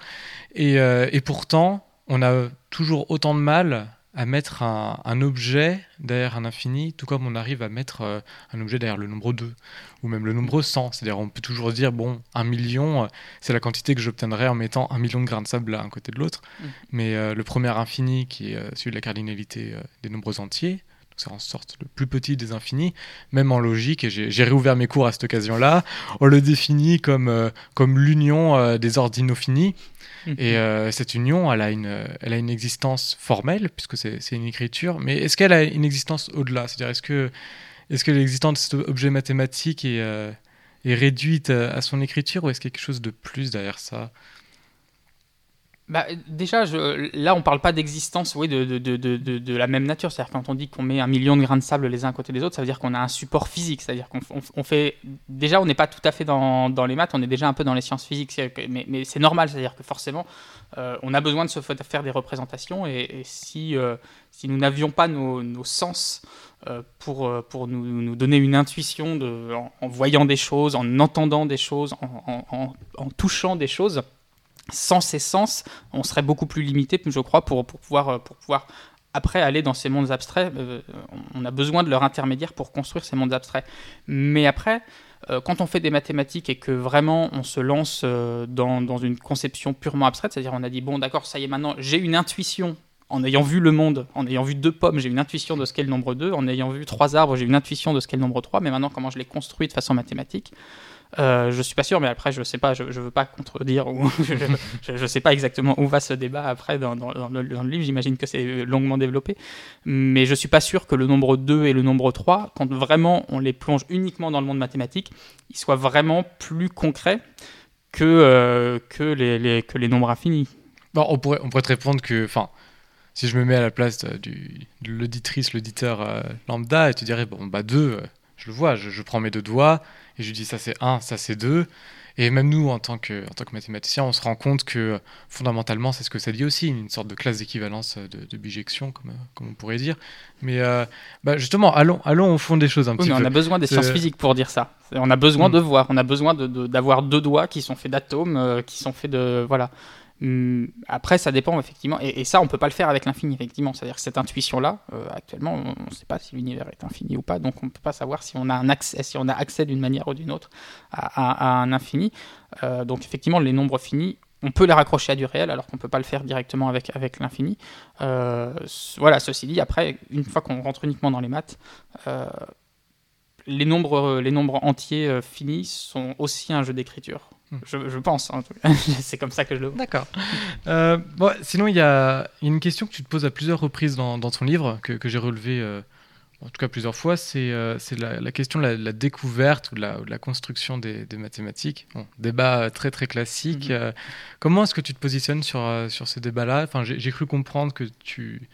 Et, et pourtant, on a toujours autant de mal à mettre un, objet derrière un infini, tout comme on arrive à mettre euh, un objet derrière le nombre 2, ou même le nombre 100. C'est-à-dire on peut toujours dire, bon, un million, euh, c'est la quantité que j'obtiendrai en mettant un million de grains de sable à côté de l'autre. Mm. Mais euh, le premier infini, qui est celui de la cardinalité des nombres entiers, c'est en sorte le plus petit des infinis, même en logique, et j'ai réouvert mes cours à cette occasion-là, on le définit comme, comme l'union des ordinaux finis, Mhm. Et euh, cette union, elle a, une, elle a une existence formelle, puisque c'est une écriture, mais est-ce qu'elle a une existence au-delà? C'est-à-dire, est-ce que, est que l'existence de cet objet mathématique est, euh, est réduite à son écriture, ou est-ce qu'il y a quelque chose de plus derrière ça? Bah, déjà, là, on parle pas d'existence oui, de, de, de, de, la même nature. C'est-à-dire quand on dit qu'on met un million de grains de sable les uns à côté des autres, ça veut dire qu'on a un support physique. C'est-à-dire qu'on on, fait... Déjà, on n'est pas tout à fait dans, dans, les maths, on est déjà un peu dans les sciences physiques. Mais, mais c'est normal, c'est-à-dire que forcément, euh, on a besoin de se faire des représentations. Et, si, euh, si nous n'avions pas nos, sens euh, pour, pour nous, nous, donner une intuition de, en, voyant des choses, en entendant des choses, en, en, en touchant des choses, sans ces sens, on serait beaucoup plus limité, je crois, pour, pour, pouvoir, euh, pour pouvoir après aller dans ces mondes abstraits. Euh, on a besoin de leur intermédiaire pour construire ces mondes abstraits. Mais après, euh, quand on fait des mathématiques et que vraiment on se lance dans, dans, une conception purement abstraite, c'est-à-dire on a dit, bon d'accord, ça y est, maintenant j'ai une intuition. En ayant vu le monde, en ayant vu deux pommes, j'ai une intuition de ce qu'est le nombre 2. En ayant vu trois arbres, j'ai une intuition de ce qu'est le nombre 3. Mais maintenant, comment je les construis de façon mathématique euh, je suis pas sûr, mais après, je sais pas, je, je veux pas contredire ou je, ne sais pas exactement où va ce débat après dans, dans, le, livre. J'imagine que c'est longuement développé, mais je suis pas sûr que le nombre 2 et le nombre 3, quand vraiment on les plonge uniquement dans le monde mathématique, ils soient vraiment plus concrets que, euh, que, les, que les nombres infinis. Bon, on, pourrait, on pourrait te répondre que, enfin, si je me mets à la place du, de l'auditrice, l'auditeur euh, lambda, et tu dirais, bon, bah 2, je le vois, je, je prends mes deux doigts et je lui dis ça c'est 1, ça c'est 2. Et même nous, en tant que, en tant que mathématiciens, on se rend compte que fondamentalement, c'est ce que ça dit aussi, une sorte de classe d'équivalence de, de, bijection, comme, comme on pourrait dire. Mais bah, justement, allons, allons au fond des choses un petit peu. On a besoin des sciences physiques pour dire ça. On a besoin mm. de voir, on a besoin d'avoir de, deux doigts qui sont faits d'atomes, qui sont faits de... Voilà. Hum, après, ça dépend effectivement, et, ça, on peut pas le faire avec l'infini, effectivement. C'est-à-dire que cette intuition-là, euh, actuellement, on ne sait pas si l'univers est infini ou pas, donc on ne peut pas savoir si on a un accès, si on a accès d'une manière ou d'une autre à, un infini. Euh, donc effectivement, les nombres finis, on peut les raccrocher à du réel, alors qu'on peut pas le faire directement avec, avec l'infini. Euh, voilà, ceci dit, après, une fois qu'on rentre uniquement dans les maths, les nombres, les nombres entiers finis sont aussi un jeu d'écriture. Hmm. Je, pense, hein, c'est comme ça que je le vois. D'accord. Euh, bon, sinon, il y a une question que tu te poses à plusieurs reprises dans, ton livre, que, j'ai relevé euh, en tout cas plusieurs fois, c'est euh, la, question de la, découverte ou de la, construction des, mathématiques. débat très très classique. Hmm. comment est-ce que tu te positionnes sur, sur ce débat-là enfin, J'ai cru comprendre que tu,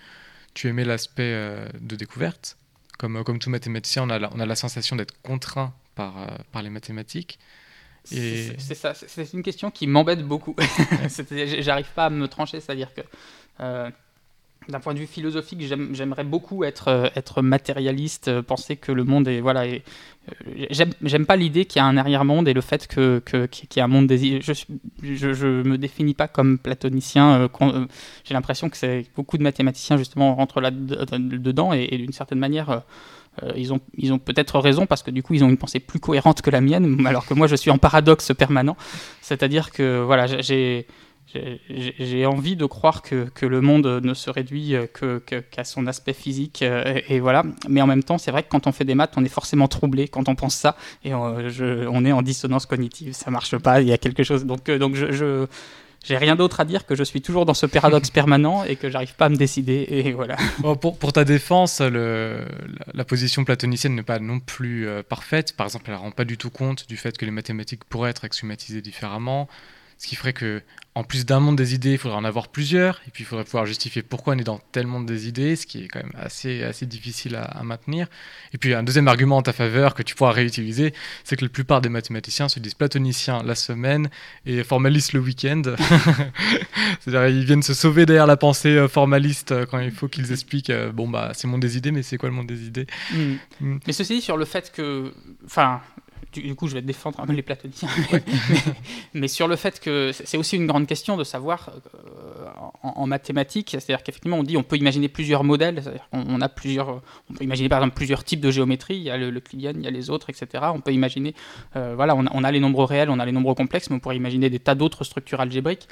tu aimais l'aspect de découverte. Comme, comme tout mathématicien, on a la, on a la sensation d'être contraint par, par les mathématiques. C'est ça, c'est une question qui m'embête beaucoup. J'arrive pas à me trancher, c'est-à-dire que euh, d'un point de vue philosophique, j'aimerais beaucoup être, euh, être matérialiste, euh, penser que le monde est. Voilà, j'aime pas l'idée qu'il y a un arrière-monde et le fait qu'il que, y a un monde des. Je, je, je me définis pas comme platonicien. J'ai l'impression que c'est beaucoup de mathématiciens, justement, rentrent là-dedans et, et d'une certaine manière ils ont, ils ont peut-être raison parce que du coup ils ont une pensée plus cohérente que la mienne, alors que moi je suis en paradoxe permanent. C'est-à-dire que voilà, j'ai j'ai envie de croire que, que, le monde ne se réduit qu'à que, son aspect physique euh, et, voilà. Mais en même temps, c'est vrai que quand on fait des maths, on est forcément troublé quand on pense ça et on, est en dissonance cognitive. Ça marche pas. Il y a quelque chose. Donc, euh, donc je, j'ai rien d'autre à dire que je suis toujours dans ce paradoxe permanent et que j'arrive pas à me décider. Et voilà. pour, pour, ta défense, le, la, position platonicienne n'est pas non plus euh, parfaite. Par exemple, elle ne rend pas du tout compte du fait que les mathématiques pourraient être axiomatisées différemment. Ce qui ferait que, en plus d'un monde des idées, il faudrait en avoir plusieurs, et puis il faudrait pouvoir justifier pourquoi on est dans tel monde des idées, ce qui est quand même assez, assez difficile à, maintenir. Et puis un deuxième argument en ta faveur que tu pourras réutiliser, c'est que la plupart des mathématiciens se disent platoniciens la semaine et formalistes le week-end. C'est-à-dire ils viennent se sauver derrière la pensée euh, formaliste euh, quand il faut qu'ils expliquent, euh, bon bah c'est le monde des idées, mais c'est quoi le monde des idées? Hmm. Hmm. Mais ceci dit, sur le fait que, enfin, du coup, je vais défendre un peu les platoniciens. mais, sur le fait que c'est aussi une grande question de savoir euh, en, mathématiques, c'est-à-dire qu'effectivement, on dit on peut imaginer plusieurs modèles, c'est-à-dire qu'on a plusieurs, on peut imaginer par exemple plusieurs types de géométrie, il y a le, Euclidienne, il y a les autres, etc. On peut imaginer, euh, voilà, on a, les nombres réels, on a les nombres complexes, mais on pourrait imaginer des tas d'autres structures algébriques.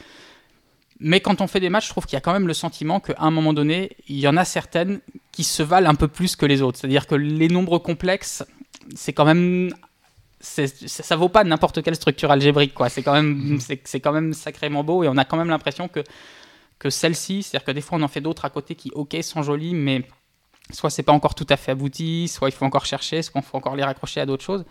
Mais quand on fait des matchs, je trouve qu'il y a quand même le sentiment qu'à un moment donné, il y en a certaines qui se valent un peu plus que les autres. C'est-à-dire que les nombres complexes, c'est quand même ça vaut pas n'importe quelle structure algébrique quoi c'est quand même mhm. c'est quand même sacrément beau et on a quand même l'impression que que celle-ci c'est-à-dire que des fois on en fait d'autres à côté qui ok sont jolies mais soit c'est pas encore tout à fait abouti soit il faut encore chercher soit il faut encore les raccrocher à d'autres choses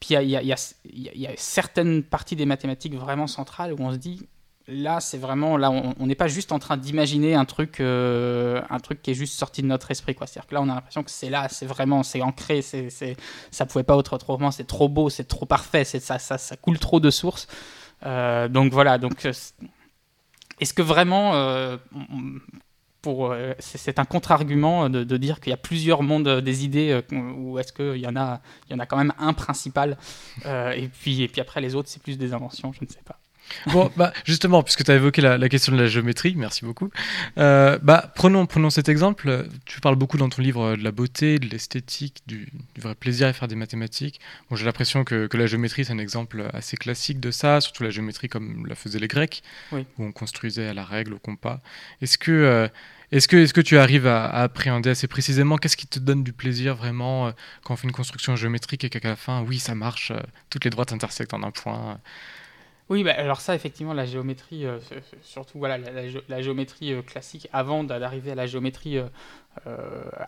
puis il y y a, certaines parties des mathématiques vraiment centrales où on se dit là, c'est vraiment là, on n'est pas juste en train d'imaginer un truc, euh, un truc qui est juste sorti de notre esprit, quoi. C'est-à-dire que là, on a l'impression que c'est là, c'est vraiment, c'est ancré, c'est, c'est, ça pouvait pas être autrement, c'est trop beau, c'est trop parfait, c'est ça, ça, ça coule trop de sources. Euh, donc voilà, donc euh, est-ce que vraiment, pour, c'est, un contre-argument de, dire qu'il y a plusieurs mondes des idées, ou est-ce qu'il y en a, il y en a quand même un principal, et puis, et puis après les autres, c'est plus des inventions, je ne sais pas. Bon, bah, justement, puisque tu as évoqué la, question de la géométrie, merci beaucoup. Euh, bah, prenons, prenons cet exemple. Tu parles beaucoup dans ton livre de la beauté, de l'esthétique, du, vrai plaisir à faire des mathématiques. Bon, J'ai l'impression que, que, la géométrie, c'est un exemple assez classique de ça, surtout la géométrie comme la faisaient les Grecs, où on construisait à la règle, au compas. Est-ce que. Euh, est-ce que, est que tu arrives à, appréhender assez précisément? Qu'est-ce qui te donne du plaisir vraiment euh, quand on fait une construction géométrique et qu'à la fin, oui, ça marche, toutes les droites intersectent en un point oui, bah, alors ça, effectivement, la géométrie, euh, surtout voilà, la, géométrie euh, classique, avant d'arriver à la géométrie euh,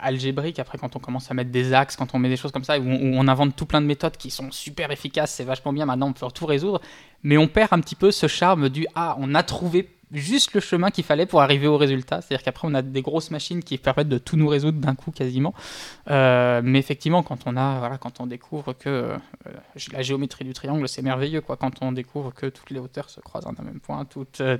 algébrique, après quand on commence à mettre des axes, quand on met des choses comme ça, où on, invente tout plein de méthodes qui sont super efficaces, c'est vachement bien, maintenant on peut tout résoudre, mais on perd un petit peu ce charme du « Ah, on a trouvé juste le chemin qu'il fallait pour arriver au résultat. C'est-à-dire qu'après, on a des grosses machines qui permettent de tout nous résoudre d'un coup quasiment. Euh, mais effectivement, quand on a, voilà, quand on découvre que euh, la géométrie du triangle, c'est merveilleux, quoi. Quand on découvre que toutes les hauteurs se croisent en un même point, toutes, euh,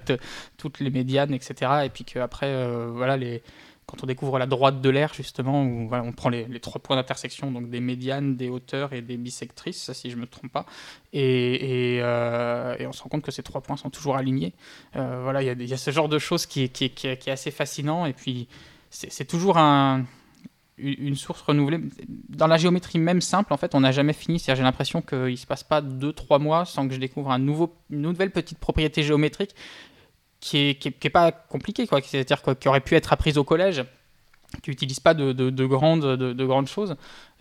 toutes les médianes, etc. Et puis qu'après, voilà, les quand on découvre la droite de l'air, justement, où on prend les, trois points d'intersection, donc des médianes, des hauteurs et des bisectrices, si je ne me trompe pas, euh, et, on se rend compte que ces trois points sont toujours alignés. Euh, voilà, il y, a ce genre de choses qui, est assez fascinant, et puis c'est toujours une source renouvelée. Dans la géométrie même simple, en fait, on n'a jamais fini. J'ai l'impression qu'il ne se passe pas deux, trois mois sans que je découvre une nouvelle petite propriété géométrique qui est, pas compliqué, quoi. C'est-à-dire qui aurait pu être apprise au collège, qui n'utilise pas de, de, grandes, de, grandes choses.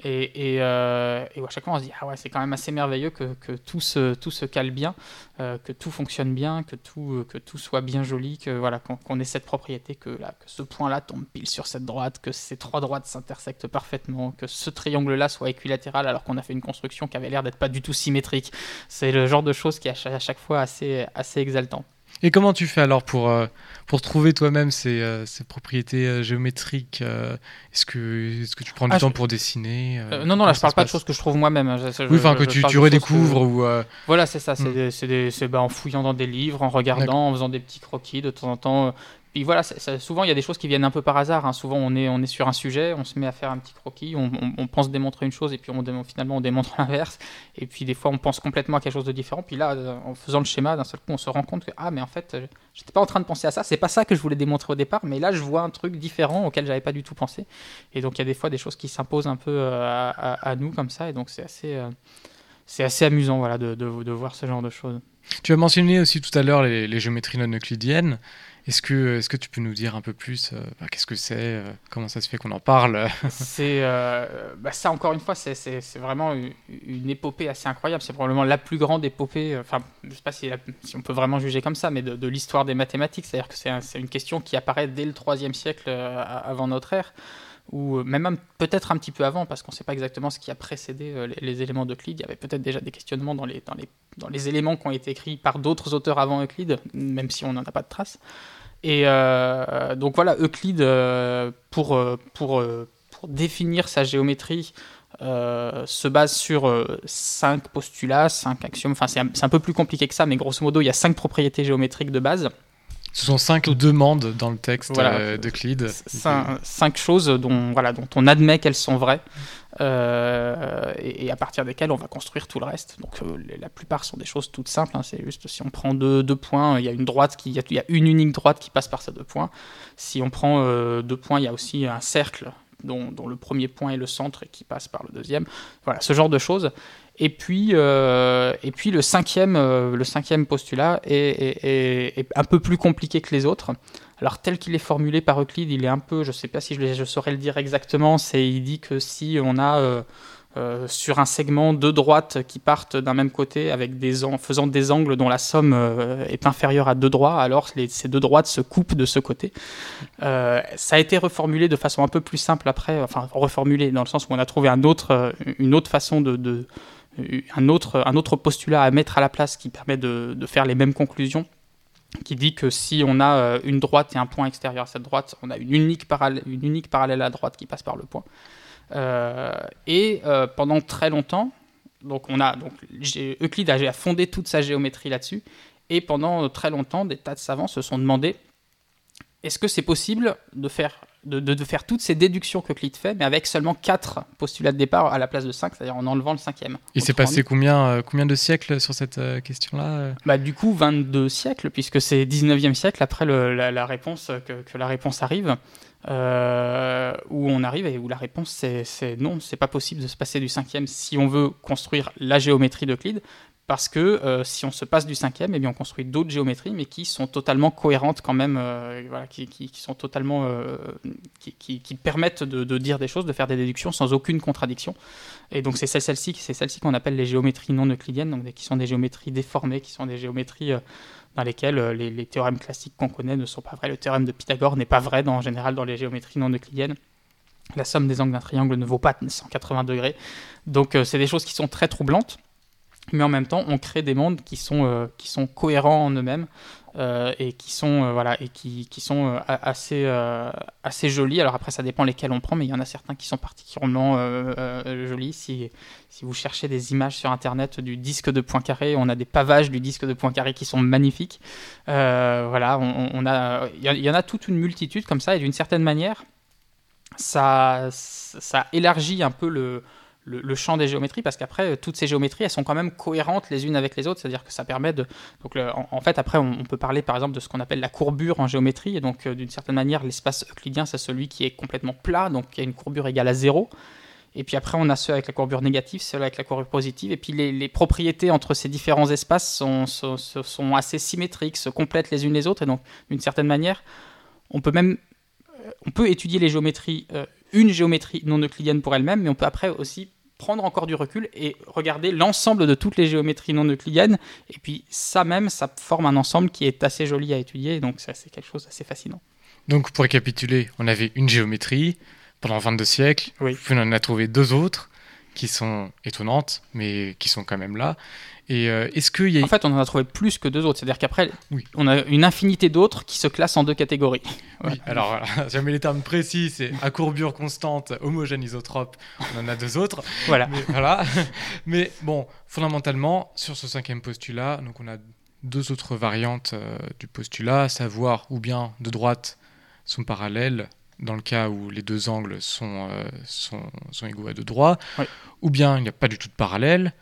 Et, euh, à chaque fois, on se dit, ah ouais, c'est quand même assez merveilleux que, tout, se, tout cale bien, euh, que tout fonctionne bien, que tout, que tout soit bien joli, que voilà, qu'on ait cette propriété, que, ce point-là tombe pile sur cette droite, que ces trois droites s'intersectent parfaitement, que ce triangle-là soit équilatéral alors qu'on a fait une construction qui avait l'air d'être pas du tout symétrique. C'est le genre de choses qui est à chaque fois assez exaltant. Et comment tu fais alors pour, euh, pour trouver toi-même ces, euh, ces, propriétés euh, géométriques Est-ce que, est que tu prends du ah, temps pour dessiner Non, non, là je parle pas de choses que je trouve moi-même. Hein. oui, enfin que tu, tu redécouvres ou. Voilà, c'est ça. C'est hmm. bah, en fouillant dans des livres, en regardant, en faisant des petits croquis de temps en temps. Puis voilà, souvent il y a des choses qui viennent un peu par hasard. Hein. Souvent on est, on est sur un sujet, on se met à faire un petit croquis, on, pense démontrer une chose et puis on, finalement on démontre l'inverse. Et puis des fois on pense complètement à quelque chose de différent. Puis là, euh, en faisant le schéma, d'un seul coup on se rend compte que ah mais en fait euh, j'étais pas en train de penser à ça, c'est pas ça que je voulais démontrer au départ, mais là je vois un truc différent auquel j'avais pas du tout pensé. Et donc il y a des fois des choses qui s'imposent un peu euh, à, nous comme ça et donc c'est assez, assez amusant voilà de, de, voir ce genre de choses. Tu as mentionné aussi tout à l'heure les géométries non euclidiennes. Est-ce que, est que tu peux nous dire un peu plus euh, bah, qu'est-ce que c'est euh, Comment ça se fait qu'on en parle? C'est euh, bah, ça encore une fois, c'est vraiment une, épopée assez incroyable. C'est probablement la plus grande épopée. Enfin, je ne sais pas si, si, on peut vraiment juger comme ça, mais de, l'histoire des mathématiques. C'est-à-dire que c'est une question qui apparaît dès le 3 siècle avant notre ère ou même peut-être un petit peu avant, parce qu'on ne sait pas exactement ce qui a précédé les, éléments d'Euclide. Il y avait peut-être déjà des questionnements dans les, éléments qui ont été écrits par d'autres auteurs avant Euclide, même si on n'en a pas de traces. Et euh, donc voilà, Euclide, euh, pour, euh, définir sa géométrie, se base sur cinq postulats, cinq axiomes. Enfin, c'est un, un, peu plus compliqué que ça, mais grosso modo, il y a cinq propriétés géométriques de base. Ce sont cinq demandes dans le texte voilà. d'Euclide. Cinq, choses dont, voilà, dont on admet qu'elles sont vraies et, à partir desquelles on va construire tout le reste. Donc la plupart sont des choses toutes simples. Hein. c'est juste si on prend deux, deux, points, il y a une droite qui, il y a une unique droite qui passe par ces deux points. Si on prend deux points, il y a aussi un cercle dont, dont, le premier point est le centre et qui passe par le deuxième. Voilà, ce genre de choses. Et puis, euh, et puis le, cinquième, euh, le cinquième postulat est, un peu plus compliqué que les autres. Alors tel qu'il est formulé par Euclide, il est un peu, je ne sais pas si je, saurais le dire exactement, c'est il dit que si on a euh, sur un segment deux droites qui partent d'un même côté avec faisant des angles dont la somme est inférieure à deux droits, alors ces deux droites se coupent de ce côté. Ça a été reformulé de façon un peu plus simple après, enfin reformulé dans le sens où on a trouvé une autre façon de, un autre, un autre postulat à mettre à la place qui permet de, faire les mêmes conclusions qui dit que si on a une droite et un point extérieur à cette droite, on a une unique, une unique parallèle à droite qui passe par le point. Euh, et euh, pendant très longtemps, on a Euclide a fondé toute sa géométrie là-dessus. Et pendant très longtemps, des tas de savants se sont demandé est-ce que c'est possible de faire, de, de, faire toutes ces déductions qu'Euclide fait, mais avec seulement 4 postulats de départ à la place de 5, c'est-à-dire en enlevant le cinquième Il s'est passé combien, euh, combien de siècles sur cette question-là bah, Du coup, 22 siècles, puisque c'est 19e siècle après le, la, réponse que, que, la réponse arrive. Euh, où on arrive et où la réponse c'est non, c'est pas possible de se passer du cinquième si on veut construire la géométrie d'Euclide, parce que euh, si on se passe du cinquième, eh bien on construit d'autres géométries, mais qui sont totalement cohérentes quand même, euh, qui, sont totalement, qui, qui, permettent de, dire des choses, de faire des déductions sans aucune contradiction. Et donc c'est celle-ci, qu'on appelle les géométries non euclidiennes, donc qui sont des géométries déformées, qui sont des géométries dans lesquels euh, les, théorèmes classiques qu'on connaît ne sont pas vrais. Le théorème de Pythagore n'est pas vrai dans, en général dans les géométries non euclidiennes. La somme des angles d'un triangle ne vaut pas 180 degrés. Donc euh, c'est des choses qui sont très troublantes, mais en même temps on crée des mondes qui sont, euh, qui sont cohérents en eux-mêmes. et qui sont, voilà, et qui, qui sont assez, assez jolis. Alors après, ça dépend lesquels on prend, mais il y en a certains qui sont particulièrement jolis. Si, si vous cherchez des images sur Internet du disque de Poincaré, on a des pavages du disque de Poincaré qui sont magnifiques. voilà, on, a, il y, en a toute une multitude comme ça, et d'une certaine manière, ça, ça élargit un peu le, le, champ des géométries parce qu'après toutes ces géométries elles sont quand même cohérentes les unes avec les autres. C'est à dire que ça permet de donc en, fait après on, peut parler par exemple de ce qu'on appelle la courbure en géométrie. Et donc euh, d'une certaine manière l'espace euclidien c'est celui qui est complètement plat. Donc qui a une courbure égale à zéro. Et puis après on a ceux avec la courbure négative ceux avec la courbure positive. Et puis les, propriétés entre ces différents espaces sont, sont, assez symétriques se complètent les unes les autres. Et donc d'une certaine manière on peut même euh, on peut étudier les géométries, euh, une géométrie non euclidienne pour elle-même, mais on peut après aussi prendre encore du recul et regarder l'ensemble de toutes les géométries non euclidiennes. Et puis ça même, ça forme un ensemble qui est assez joli à étudier. Donc ça, c'est quelque chose d'assez fascinant. Donc pour récapituler, on avait une géométrie pendant 22 siècles. Oui. Puis on en a trouvé deux autres qui sont étonnantes, mais qui sont quand même là. Et euh, est-ce qu'il y a... En fait, on en a trouvé plus que deux autres. C'est-à-dire qu'après, oui. on a une infinité d'autres qui se classent en deux catégories. Oui, alors jamais les termes précis, c'est à courbure constante, homogène isotrope. On en a deux autres. voilà. Mais, voilà. Mais bon, fondamentalement, sur ce cinquième postulat, donc on a deux autres variantes euh, du postulat, à savoir ou bien de droite sont parallèles dans le cas où les deux angles sont, euh, sont, sont, égaux à deux droits, ou bien il n'y a pas du tout de parallèle,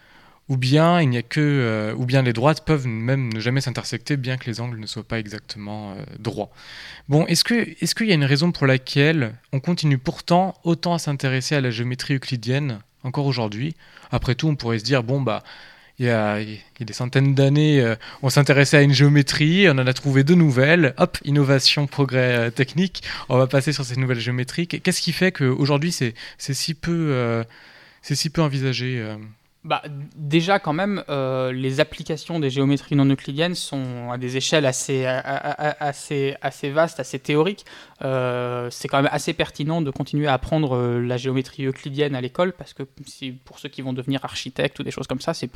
ou bien il n'y a que, euh, ou bien les droites peuvent même ne jamais s'intersecter, bien que les angles ne soient pas exactement euh, droits. Bon, est-ce que, est-ce qu'il y a une raison pour laquelle on continue pourtant autant à s'intéresser à la géométrie euclidienne encore aujourd'hui? Après tout, on pourrait se dire bon bah il y, a, des centaines d'années, euh, on s'intéressait à une géométrie, on en a trouvé deux nouvelles. Hop, innovation, progrès technique. On va passer sur ces nouvelles géométries. Qu'est-ce qui fait qu'aujourd'hui, c'est, si peu, c'est si peu envisagé bah, déjà, quand même, euh, les applications des géométries non euclidiennes sont à des échelles assez, assez, assez vastes, assez théoriques. Euh, c'est quand même assez pertinent de continuer à apprendre euh, la géométrie euclidienne à l'école parce que pour ceux qui vont devenir architectes ou des choses comme ça, c'est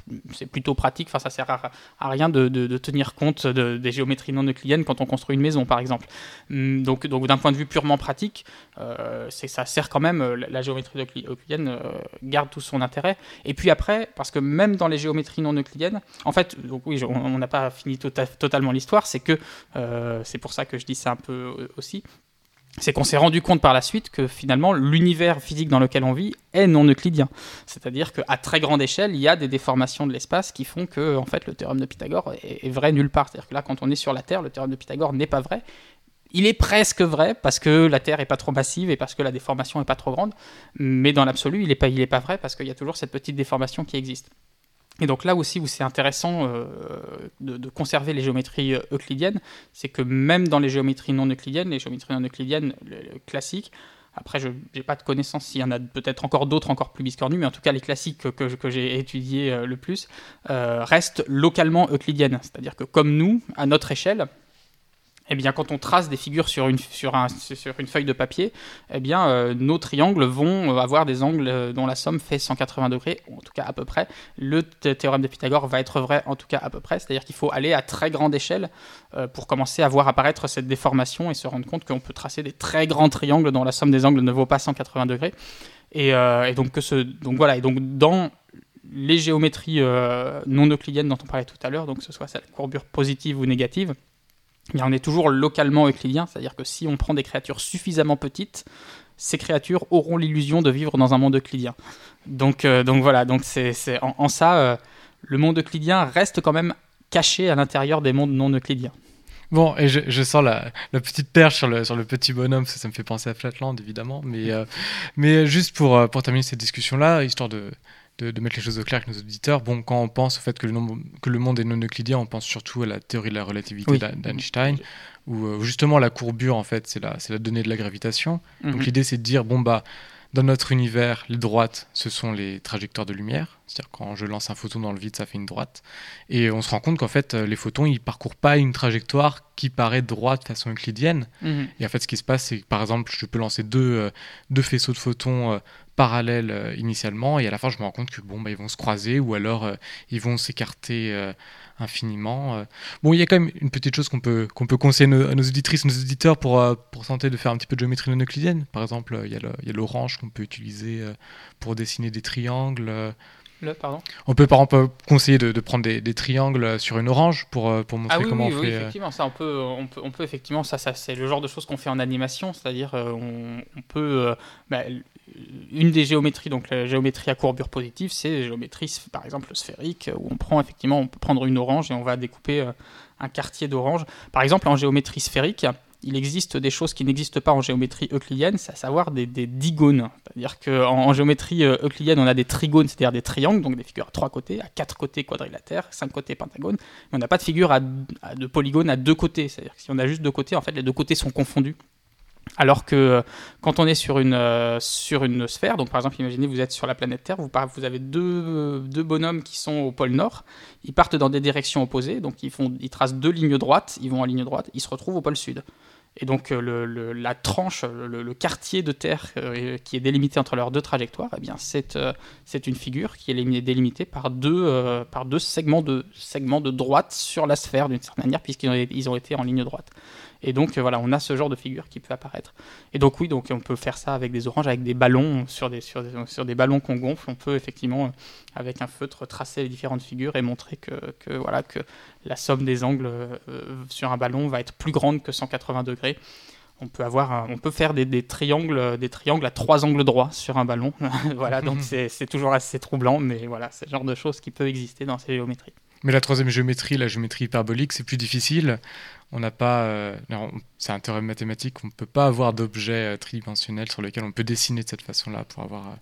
plutôt pratique. Enfin, ça sert à, rien de, de, tenir compte des géométries non euclidiennes quand on construit une maison, par exemple. Hum, donc, donc d'un point de vue purement pratique, euh, ça sert quand même, la géométrie euclidienne garde tout son intérêt. Et puis après, parce que même dans les géométries non euclidiennes, en fait, oui, on n'a pas fini tota-, totalement l'histoire, c'est que, c'est pour ça que je dis ça un peu aussi, c'est qu'on s'est rendu compte par la suite que finalement l'univers physique dans lequel on vit est non euclidien. C'est-à-dire qu'à très grande échelle, il y a des déformations de l'espace qui font que en fait, le théorème de Pythagore est, vrai nulle part. C'est-à-dire que là, quand on est sur la Terre, le théorème de Pythagore n'est pas vrai. Il est presque vrai parce que la Terre est pas trop massive et parce que la déformation est pas trop grande, mais dans l'absolu, il n'est pas, pas vrai parce qu'il y a toujours cette petite déformation qui existe. Et donc là aussi où c'est intéressant euh, de, conserver les géométries euh, euclidiennes, c'est que même dans les géométries non euclidiennes, les géométries non euclidiennes classiques, après je n'ai pas de connaissance s'il y en a peut-être encore d'autres encore plus biscornus, mais en tout cas les classiques que, j'ai étudiés euh, le plus restent localement euclidiennes. C'est-à-dire que comme nous, à notre échelle, eh bien, quand on trace des figures sur une, feuille de papier, eh bien, euh, nos triangles vont euh, avoir des angles euh, dont la somme fait 180 degrés, en tout cas à peu près. Le théorème de Pythagore va être vrai, en tout cas à peu près. C'est-à-dire qu'il faut aller à très grande échelle pour commencer à voir apparaître cette déformation et se rendre compte qu'on peut tracer des très grands triangles dont la somme des angles ne vaut pas 180 degrés. Et, donc, que donc voilà. Et donc dans les géométries non euclidiennes dont on parlait tout à l'heure, donc que ce soit cette courbure positive ou négative, on est toujours localement euclidien, c'est-à-dire que si on prend des créatures suffisamment petites, ces créatures auront l'illusion de vivre dans un monde euclidien. Donc, euh, donc voilà, donc c'est, en, ça, euh, le monde euclidien reste quand même caché à l'intérieur des mondes non euclidiens. Bon, et je, sens la, petite perche sur le, petit bonhomme, ça, ça me fait penser à Flatland, évidemment. Mais, euh, juste pour terminer cette discussion-là, histoire de, de, mettre les choses au clair avec nos auditeurs. Bon, quand on pense au fait que le, que le monde est non euclidien, on pense surtout à la théorie de la relativité d'Einstein, où euh, justement la courbure, en fait, c'est la, la donnée de la gravitation. Donc mhm. l'idée, c'est de dire, bon, bah, dans notre univers, les droites, ce sont les trajectoires de lumière. C'est-à-dire quand je lance un photon dans le vide, ça fait une droite. Et on se rend compte qu'en fait, euh, les photons, ils parcourent pas une trajectoire qui paraît droite de façon euclidienne. Mhm. Et en fait, ce qui se passe, c'est que par exemple, je peux lancer deux, euh, deux faisceaux de photons parallèles initialement, et à la fin je me rends compte que bon, bah, ils vont se croiser, ou alors ils vont s'écarter infiniment. Bon, il y a quand même une petite chose qu'on peut, qu'on peut conseiller à nos, auditrices, nos auditeurs pour, pour tenter de faire un petit peu de géométrie non euclidienne. Par exemple, il y a l'orange qu'on peut utiliser pour dessiner des triangles. On peut par exemple conseiller de, prendre des, triangles sur une orange pour, euh, pour montrer ah comment on fait. Oui, euh, effectivement, ça on peut, on peut, on peut effectivement, ça, ça c'est le genre de choses qu'on fait en animation, c'est-à-dire euh, on, peut, bah, une des géométries, donc la géométrie à courbure positive, c'est la géométrie par exemple sphérique où on prend effectivement, on peut prendre une orange et on va découper un quartier d'orange. Par exemple, en géométrie sphérique, il existe des choses qui n'existent pas en géométrie euclidienne, c'est à savoir des, digones. C'est-à-dire qu'en en, géométrie euh, euclidienne, on a des trigones, c'est-à-dire des triangles, donc des figures à trois côtés, à quatre côtés quadrilatères, cinq côtés pentagones, mais on n'a pas de figure à, de polygones à deux côtés. C'est-à-dire que si on a juste deux côtés, en fait, les deux côtés sont confondus. Alors que euh, quand on est sur une, euh, sur une sphère, donc par exemple, imaginez vous êtes sur la planète Terre, vous, avez deux, deux, bonhommes qui sont au pôle nord, ils partent dans des directions opposées, donc ils, font, ils tracent deux lignes droites, ils vont en ligne droite, ils se retrouvent au pôle sud. Et donc euh, le, la tranche, le, quartier de terre qui est délimité entre leurs deux trajectoires, eh bien c'est c'est une figure qui est délimitée par deux, par deux segments, de, segments de droite sur la sphère d'une certaine manière, puisqu'ils ont, ils ont été en ligne droite. Et donc euh, voilà, on a ce genre de figure qui peut apparaître. Et donc oui, donc on peut faire ça avec des oranges, avec des ballons, sur des, sur sur des ballons qu'on gonfle. On peut effectivement, euh, avec un feutre, tracer les différentes figures et montrer que, que voilà, que la somme des angles euh, sur un ballon va être plus grande que 180 degrés on peut avoir on peut faire des, triangles des triangles à trois angles droits sur un ballon voilà donc c'est toujours assez troublant mais voilà c'est le genre de choses qui peut exister dans ces géométries mais la troisième géométrie la géométrie hyperbolique c'est plus difficile on n'a pas. Euh, c'est un théorème mathématique, on ne peut pas avoir d'objet euh, tridimensionnel sur lequel on peut dessiner de cette façon-là pour avoir. Euh,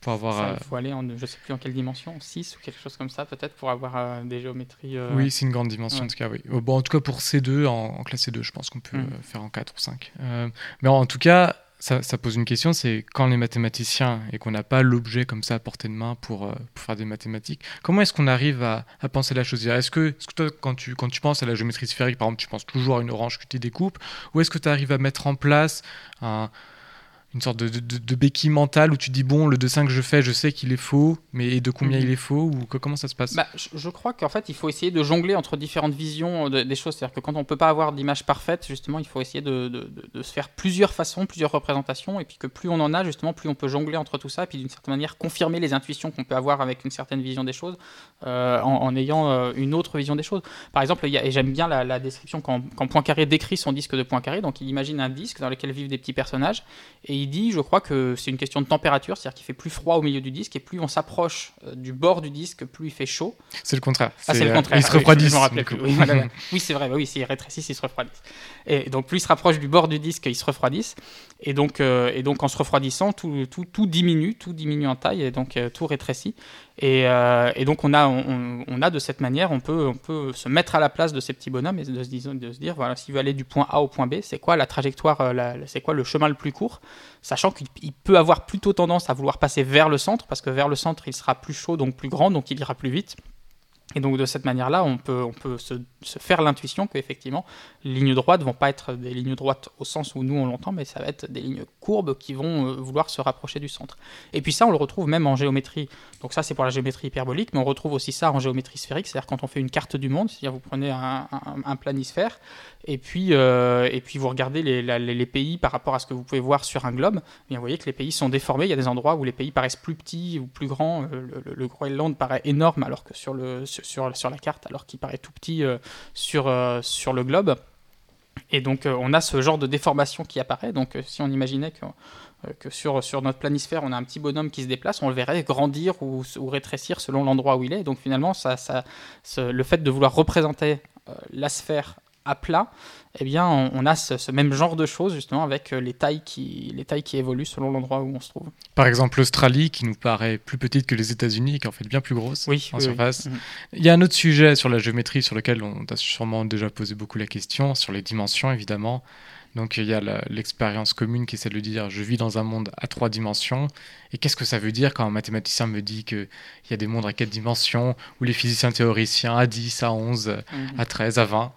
pour avoir il faut aller en, je sais plus en quelle dimension, 6 ou quelque chose comme ça, peut-être, pour avoir des géométries. Oui, c'est une grande dimension en tout cas, oui. Bon, en tout cas, pour C2, en, classe C2, je pense qu'on peut mm. faire en 4 ou 5. mais en tout cas, ça, pose une question, c'est quand les mathématiciens et qu'on n'a pas l'objet comme ça à portée de main pour, euh, faire des mathématiques, comment est-ce qu'on arrive à, penser la chose? Est-ce que, que, toi, quand tu, quand tu penses à la géométrie sphérique, par exemple, tu penses toujours à une orange que tu découpes, ou est-ce que tu arrives à mettre en place un une sorte de, de, béquille mentale où tu dis bon le dessin que je fais je sais qu'il est faux mais de combien mhm. il est faux ou comment ça se passe? Bah, je, crois qu'en fait il faut essayer de jongler entre différentes visions euh, des choses. C'est-à-dire que quand on peut pas avoir d'image parfaite justement il faut essayer de, se faire plusieurs façons plusieurs représentations. Et puis que plus on en a justement plus on peut jongler entre tout ça. Et puis d'une certaine manière confirmer les intuitions qu'on peut avoir avec une certaine vision des choses euh, en, ayant euh, une autre vision des choses. Par exemple et j'aime bien la, description quand, quand Poincaré décrit son disque de Poincaré. Donc il imagine un disque dans lequel vivent des petits personnages. Et il dit, je crois que c'est une question de température, c'est-à-dire qu'il fait plus froid au milieu du disque et plus on s'approche euh, du bord du disque, plus il fait chaud. C'est le contraire. Ah, c'est le contraire. Il se refroidissent. Oui, c'est vrai. Oui, s'ils rétrécissent, ils se refroidissent. Et donc plus il se rapproche du bord du disque, ils se refroidissent. Et donc, euh, et donc en se refroidissant, tout, tout, tout, diminue, tout diminue en taille et donc euh, tout rétrécit. Et, et, donc on a, on, a de cette manière, on peut, on peut se mettre à la place de ces petits bonhommes et de se, de se dire, voilà, s'il veut aller du point A au point B, c'est quoi la trajectoire, c'est quoi le chemin le plus court? Sachant qu'il peut avoir plutôt tendance à vouloir passer vers le centre, parce que vers le centre, il sera plus chaud, donc plus grand, donc il ira plus vite. Et donc de cette manière-là, on peut, se, faire l'intuition qu'effectivement, les lignes droites ne vont pas être des lignes droites au sens où nous on l'entend, mais ça va être des lignes courbes qui vont euh, vouloir se rapprocher du centre. Et puis ça, on le retrouve même en géométrie. Donc ça, c'est pour la géométrie hyperbolique, mais on retrouve aussi ça en géométrie sphérique, c'est-à-dire quand on fait une carte du monde, c'est-à-dire vous prenez un, planisphère, et puis, euh, et puis vous regardez les, pays par rapport à ce que vous pouvez voir sur un globe, et vous voyez que les pays sont déformés, il y a des endroits où les pays paraissent plus petits ou plus grands, euh, le, Groenland paraît énorme alors que sur le sur la carte, alors qu'il paraît tout petit euh, sur, euh, sur le globe. Et donc euh, on a ce genre de déformation qui apparaît. Donc si on imaginait que, que sur, sur notre planisphère on a un petit bonhomme qui se déplace, on le verrait grandir ou, ou rétrécir selon l'endroit où il est. Donc finalement ça, ça, le fait de vouloir représenter la sphère à plat, eh bien, on, a ce, même genre de choses justement avec euh, les tailles qui, les tailles qui évoluent selon l'endroit où on se trouve. Par exemple, l'Australie qui nous paraît plus petite que les États-Unis et qui est en fait bien plus grosse oui, en surface. Mhm. Il y a un autre sujet sur la géométrie sur lequel on a sûrement déjà posé beaucoup la question, sur les dimensions évidemment. Donc il y a l'expérience commune qui essaie de dire je vis dans un monde à trois dimensions. Et qu'est-ce que ça veut dire quand un mathématicien me dit qu'il y a des mondes à quatre dimensions, ou les physiciens théoriciens à 10, à 11, mhm. à 13, à 20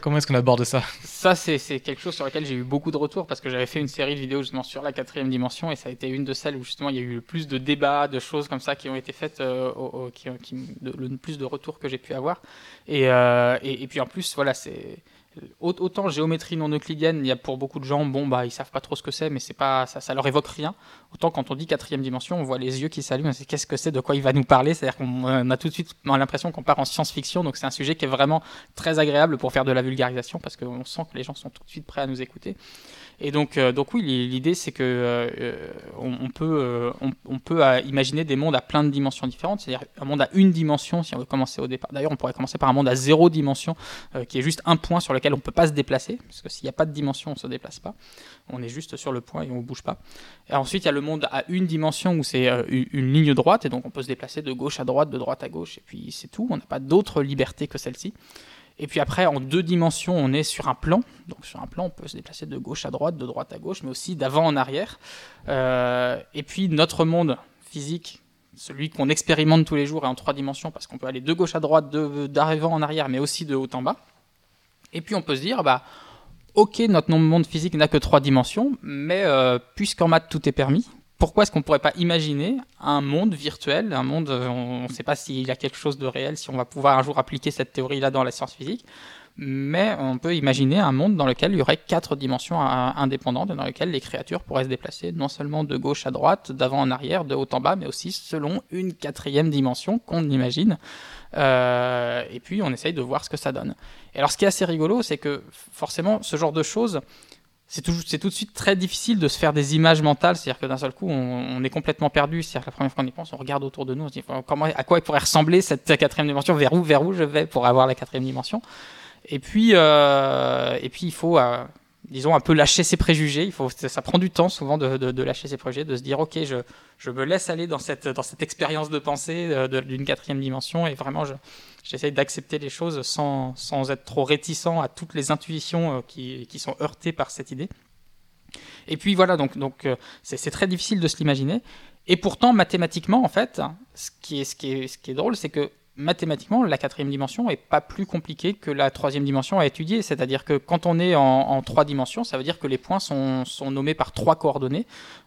Comment est-ce qu'on aborde ça? Ça, c'est quelque chose sur lequel j'ai eu beaucoup de retours parce que j'avais fait une série de vidéos justement sur la quatrième dimension et ça a été une de celles où justement il y a eu le plus de débats, de choses comme ça qui ont été faites, euh, le plus de retours que j'ai pu avoir. Et, euh, et, puis en plus, voilà, c'est Autant géométrie non euclidienne, il y a pour beaucoup de gens, bon bah ils savent pas trop ce que c'est, mais c'est pas ça, ça leur évoque rien. Autant quand on dit quatrième dimension, on voit les yeux qui s'allument, c'est qu'est-ce que c'est, de quoi il va nous parler? C'est-à-dire qu'on a tout de suite l'impression qu'on part en science-fiction, donc c'est un sujet qui est vraiment très agréable pour faire de la vulgarisation parce qu'on sent que les gens sont tout de suite prêts à nous écouter. Et donc, euh, donc oui, l'idée c'est que euh, euh, on, peut, on, peut imaginer des mondes à plein de dimensions différentes, c'est-à-dire un monde à une dimension si on veut commencer au départ. D'ailleurs, on pourrait commencer par un monde à zéro dimension, qui est juste un point sur lequel on ne peut pas se déplacer, parce que s'il n'y a pas de dimension, on ne se déplace pas. On est juste sur le point et on ne bouge pas. Et ensuite, il y a le monde à une dimension où c'est une ligne droite, et donc on peut se déplacer de gauche à droite, de droite à gauche, et puis c'est tout. On n'a pas d'autre liberté que celle-ci. Et puis après, en deux dimensions, on est sur un plan. Donc sur un plan, on peut se déplacer de gauche à droite, de droite à gauche, mais aussi d'avant en arrière. Euh, et puis notre monde physique, celui qu'on expérimente tous les jours, est en trois dimensions parce qu'on peut aller de gauche à droite, d'arrivant en arrière, mais aussi de haut en bas. Et puis on peut se dire, bah, ok, notre monde physique n'a que trois dimensions, mais euh, puisqu'en maths tout est permis, pourquoi est-ce qu'on ne pourrait pas imaginer un monde virtuel, un monde, euh, on ne sait pas s'il y a quelque chose de réel, si on va pouvoir un jour appliquer cette théorie-là dans la science physique, mais on peut imaginer un monde dans lequel il y aurait quatre dimensions indépendantes et dans lequel les créatures pourraient se déplacer non seulement de gauche à droite, d'avant en arrière, de haut en bas, mais aussi selon une quatrième dimension qu'on imagine. Euh, et puis on essaye de voir ce que ça donne. Et alors ce qui est assez rigolo, c'est que forcément ce genre de choses, c'est tout, tout, de suite très difficile de se faire des images mentales, c'est-à-dire que d'un seul coup, on, est complètement perdu. C'est-à-dire que la première fois qu'on y pense, on regarde autour de nous, on se dit comment, à quoi pourrait ressembler cette quatrième dimension, vers où, vers où je vais pour avoir la quatrième dimension? Et puis, euh, et puis il faut, euh, disons, un peu lâcher ses préjugés. Il faut, ça prend du temps souvent de, de, lâcher ses préjugés, de se dire, ok, je, je me laisse aller dans cette, dans cette expérience de pensée euh, d'une quatrième dimension et vraiment, j'essaye d'accepter les choses sans, sans, être trop réticent à toutes les intuitions qui, qui, sont heurtées par cette idée. Et puis voilà, donc, donc c'est très difficile de se l'imaginer. Et pourtant, mathématiquement, en fait, ce qui est, ce qui est, ce qui est drôle, c'est que mathématiquement, la quatrième dimension est pas plus compliquée que la troisième dimension à étudier. C'est-à-dire que quand on est en, trois dimensions, ça veut dire que les points sont, sont nommés par trois coordonnées.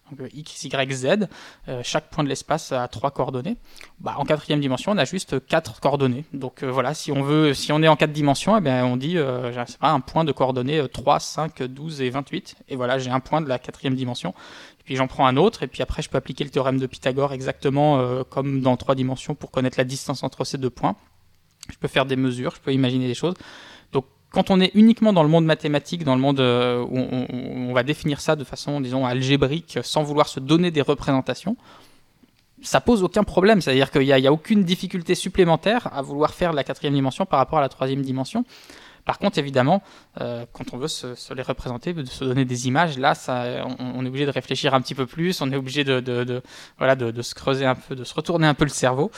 Donc, euh, x, y, z. Euh, chaque point de l'espace a trois coordonnées. Bah, en quatrième dimension, on a juste quatre coordonnées. Donc euh, voilà, si on veut, si on est en quatre dimensions, eh bien, on dit, euh, pas, un point de coordonnées 3, 5, 12 et 28. Et voilà, j'ai un point de la quatrième dimension puis j'en prends un autre, et puis après je peux appliquer le théorème de Pythagore exactement comme dans trois dimensions pour connaître la distance entre ces deux points. Je peux faire des mesures, je peux imaginer des choses. Quand on est uniquement dans le monde mathématique, dans le monde euh, où on, va définir ça de façon, disons, algébrique, sans vouloir se donner des représentations, ça pose aucun problème. C'est-à-dire qu'il n'y a, aucune difficulté supplémentaire à vouloir faire la quatrième dimension par rapport à la troisième dimension. Par contre, évidemment, euh, quand on veut se, les représenter, de se donner des images, là, on, est obligé de réfléchir un petit peu plus, on est obligé de, se creuser un peu, de se retourner un peu le cerveau.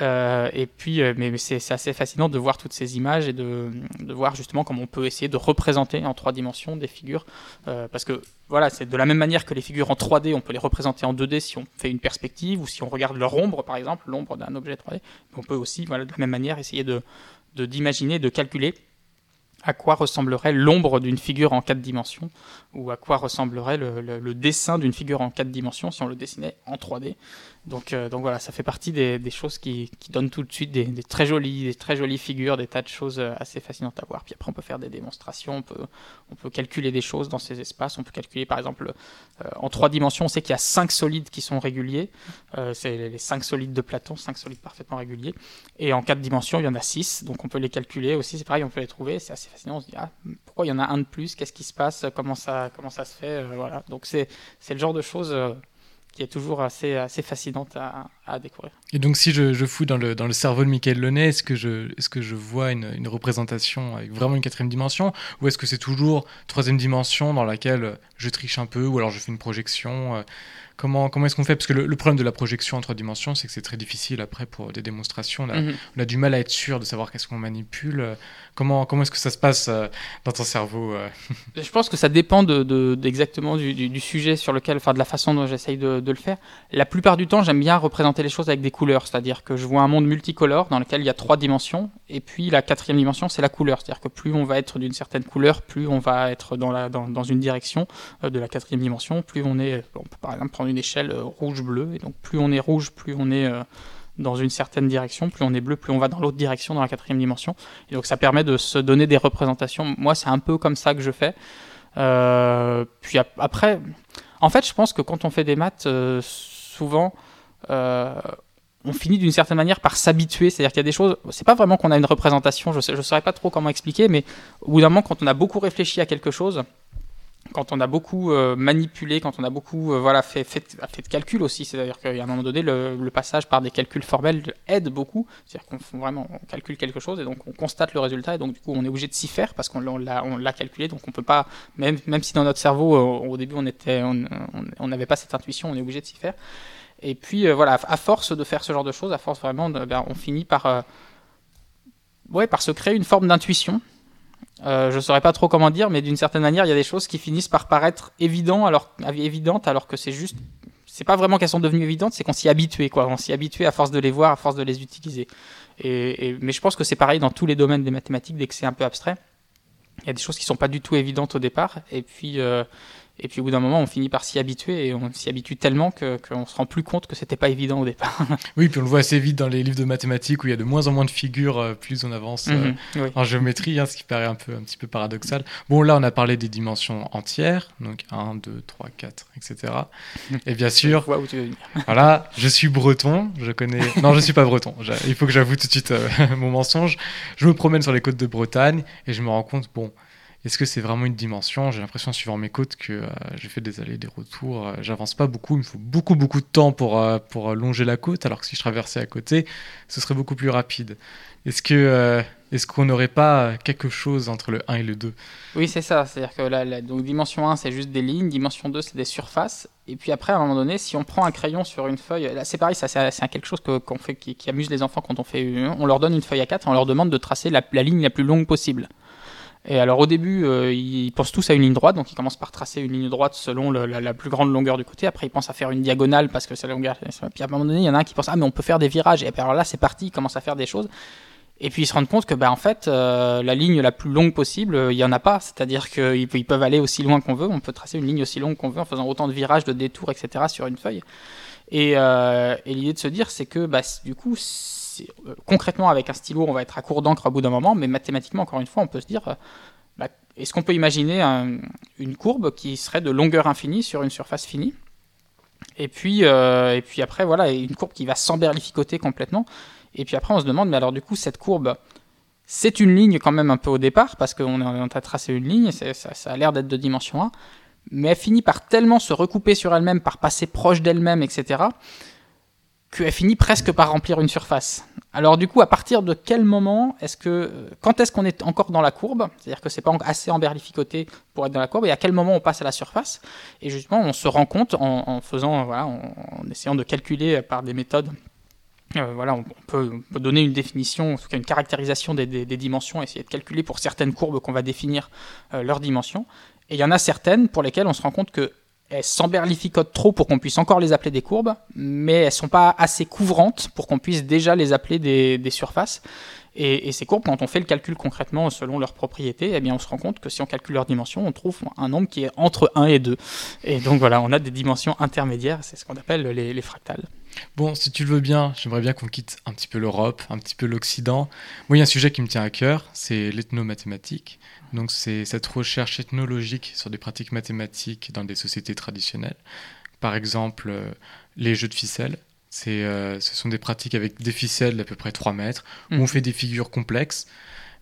Euh, et puis, euh, mais, c'est assez fascinant de voir toutes ces images et de, voir justement comment on peut essayer de représenter en trois dimensions des figures, parce que voilà, c'est de la même manière que les figures en 3D, on peut les représenter en 2D si on fait une perspective ou si on regarde leur ombre, par exemple, l'ombre d'un objet 3D. On peut aussi, voilà, de la même manière, essayer de d'imaginer, de calculer à quoi ressemblerait l'ombre d'une figure en quatre dimensions, ou à quoi ressemblerait le, dessin d'une figure en quatre dimensions si on le dessinait en 3D. Donc, euh, donc voilà, ça fait partie des, choses qui, donnent tout de suite des, très jolies, figures, des tas de choses euh, assez fascinantes à voir. Puis après, on peut faire des démonstrations, on peut, on peut calculer des choses dans ces espaces. On peut calculer, par exemple, euh, en trois dimensions, on sait qu'il y a cinq solides qui sont réguliers. c'est les cinq solides de Platon, cinq solides parfaitement réguliers. Et en quatre dimensions, il y en a six, donc on peut les calculer aussi. C'est pareil, on peut les trouver. C'est assez fascinant. On se dit, ah, pourquoi il y en a un de plus? Qu'est-ce qui se passe? Comment ça, comment ça se fait? Voilà. Donc c'est le genre de choses qui est toujours assez, assez fascinante à, à découvrir. Et donc, si je, je fouille dans le, dans le cerveau de Michael Launay, est-ce que je, est-ce que je vois une, une, représentation avec vraiment une quatrième dimension? Ou est-ce que c'est toujours troisième dimension dans laquelle je triche un peu ou alors je fais une projection euh, Comment, comment est-ce qu'on fait? Parce que le, problème de la projection en trois dimensions, c'est que c'est très difficile après pour des démonstrations. On a, mhm. on a du mal à être sûr de savoir qu'est-ce qu'on manipule. Comment, comment est-ce que ça se passe euh, dans ton cerveau euh? Je pense que ça dépend de, exactement du, du, sujet sur lequel, enfin de la façon dont j'essaye de, de, le faire. La plupart du temps, j'aime bien représenter les choses avec des couleurs, c'est-à-dire que je vois un monde multicolore dans lequel il y a trois dimensions Et puis la quatrième dimension, c'est la couleur. C'est-à-dire que plus on va être d'une certaine couleur, plus on va être dans, la, dans, une direction euh, de la quatrième dimension. Plus on est, on peut par exemple prendre une échelle euh, rouge-bleu. Et donc plus on est rouge, plus on est dans une certaine direction. Plus on est bleu, plus on va dans l'autre direction dans la quatrième dimension. Et donc ça permet de se donner des représentations. Moi, c'est un peu comme ça que je fais. puis après, en fait, je pense que quand on fait des maths, souvent on finit d'une certaine manière par s'habituer. C'est-à-dire qu'il y a des choses, c'est pas vraiment qu'on a une représentation, je ne saurais pas trop comment expliquer, mais au bout d'un moment, quand on a beaucoup réfléchi à quelque chose, quand on a beaucoup euh, manipulé, quand on a beaucoup euh, voilà, fait, fait, fait, de calculs aussi, c'est-à-dire qu'à un moment donné, le, passage par des calculs formels aide beaucoup, c'est-à-dire qu'on vraiment on calcule quelque chose et donc on constate le résultat et donc du coup on est obligé de s'y faire parce qu'on l'a calculé, donc on peut pas, même, même si dans notre cerveau euh, au début on n'avait on, on, pas cette intuition, on est obligé de s'y faire. Et puis euh, voilà, à force de faire ce genre de choses, à force vraiment, ben, on finit par, euh, ouais, par se créer une forme d'intuition. Euh, je saurais pas trop comment dire, mais d'une certaine manière, il y a des choses qui finissent par paraître évidentes alors, évidentes alors que c'est juste. C'est pas vraiment qu'elles sont devenues évidentes, c'est qu'on s'y habitué, quoi. On s'y habitué à force de les voir, à force de les utiliser. Et, mais je pense que c'est pareil dans tous les domaines des mathématiques, dès que c'est un peu abstrait. Il y a des choses qui sont pas du tout évidentes au départ, et puis, et puis au bout d'un moment, on finit par s'y habituer et on s'y habitue tellement qu'on ne se rend plus compte que c'était pas évident au départ. oui, puis on le voit assez vite dans les livres de mathématiques où il y a de moins en moins de figures euh, plus on avance euh, mhm, en géométrie, hein, ce qui paraît un, peu, un petit peu paradoxal. Bon, là, on a parlé des dimensions entières, donc 1, 2, 3, 4, etc. Et bien sûr, où tu veux venir. voilà, je suis breton, je connais. Non, je suis pas breton. Il faut que j'avoue tout de suite euh, mon mensonge. Je me promène sur les côtes de Bretagne et je me rends compte, bon est-ce que c'est vraiment une dimension? J'ai l'impression, suivant mes côtes, que euh, j'ai fait des allers, des retours. Euh, j'avance pas beaucoup. Il me faut beaucoup, beaucoup de temps pour, euh, pour longer la côte, alors que si je traversais à côté, ce serait beaucoup plus rapide. Est-ce que est-ce qu'on n'aurait pas quelque chose entre le 1 et le 2 Oui, c'est ça. C'est-à-dire que donc, dimension 1, c'est juste des lignes. Dimension 2, c'est des surfaces. Et puis après, à un moment donné, si on prend un crayon sur une feuille, c'est pareil, c'est, quelque chose fait, qui, amuse les enfants quand on fait. On leur donne une feuille à 4 et on leur demande de tracer la ligne la plus longue possible. Et alors au début, euh, ils pensent tous à une ligne droite, donc ils commencent par tracer une ligne droite selon la, plus grande longueur du côté. Après, ils pensent à faire une diagonale parce que c'est la longueur. Puis à un moment donné, il y en a un qui pense ah mais on peut faire des virages. Et alors là, c'est parti, ils commencent à faire des choses. Et puis ils se rendent compte que bah en fait, euh, la ligne la plus longue possible, euh, il y en a pas. C'est-à-dire qu'ils ils peuvent aller aussi loin qu'on veut. On peut tracer une ligne aussi longue qu'on veut en faisant autant de virages, de détours, etc. sur une feuille. Et, et l'idée de se dire, c'est que bah, du coup concrètement avec un stylo, on va être à court d'encre au bout d'un moment, mais mathématiquement, encore une fois, on peut se dire, euh, bah, est-ce qu'on peut imaginer une courbe qui serait de longueur infinie sur une surface finie? Et puis, euh, et puis après, voilà, une courbe qui va s'emberlificoter complètement. Et puis après, on se demande, mais alors du coup, cette courbe, c'est une ligne quand même un peu au départ, parce qu'on est en train de tracer une ligne, ça, ça a l'air d'être de dimension 1, mais elle finit par tellement se recouper sur elle-même, par passer proche d'elle-même, etc., qu'elle finit presque par remplir une surface. Alors du coup, à partir de quel moment est-ce que, quand est-ce qu'on est encore dans la courbe, c'est-à-dire que c'est pas assez emberlificoté pour être dans la courbe, et à quel moment on passe à la surface? Et justement, on se rend compte en, faisant, voilà, en, essayant de calculer par des méthodes. Euh, voilà, on peut, donner une définition, en tout cas une caractérisation des, dimensions, essayer de calculer pour certaines courbes qu'on va définir euh, leurs dimensions. Et il y en a certaines pour lesquelles on se rend compte que elles s'emberlificotent trop pour qu'on puisse encore les appeler des courbes, mais elles sont pas assez couvrantes pour qu'on puisse déjà les appeler des, surfaces. Et, ces courbes, quand on fait le calcul concrètement selon leurs propriétés, eh bien on se rend compte que si on calcule leurs dimensions, on trouve un nombre qui est entre 1 et 2. Et donc voilà, on a des dimensions intermédiaires, c'est ce qu'on appelle les, les, fractales. Bon, si tu le veux bien, j'aimerais bien qu'on quitte un petit peu l'Europe, un petit peu l'Occident. Moi, il y a un sujet qui me tient à cœur, c'est l'ethnomathématique. Donc c'est cette recherche ethnologique sur des pratiques mathématiques dans des sociétés traditionnelles. Par exemple, euh, les jeux de ficelles. Euh, ce sont des pratiques avec des ficelles d'à peu près 3 mètres, où on mhm. fait des figures complexes.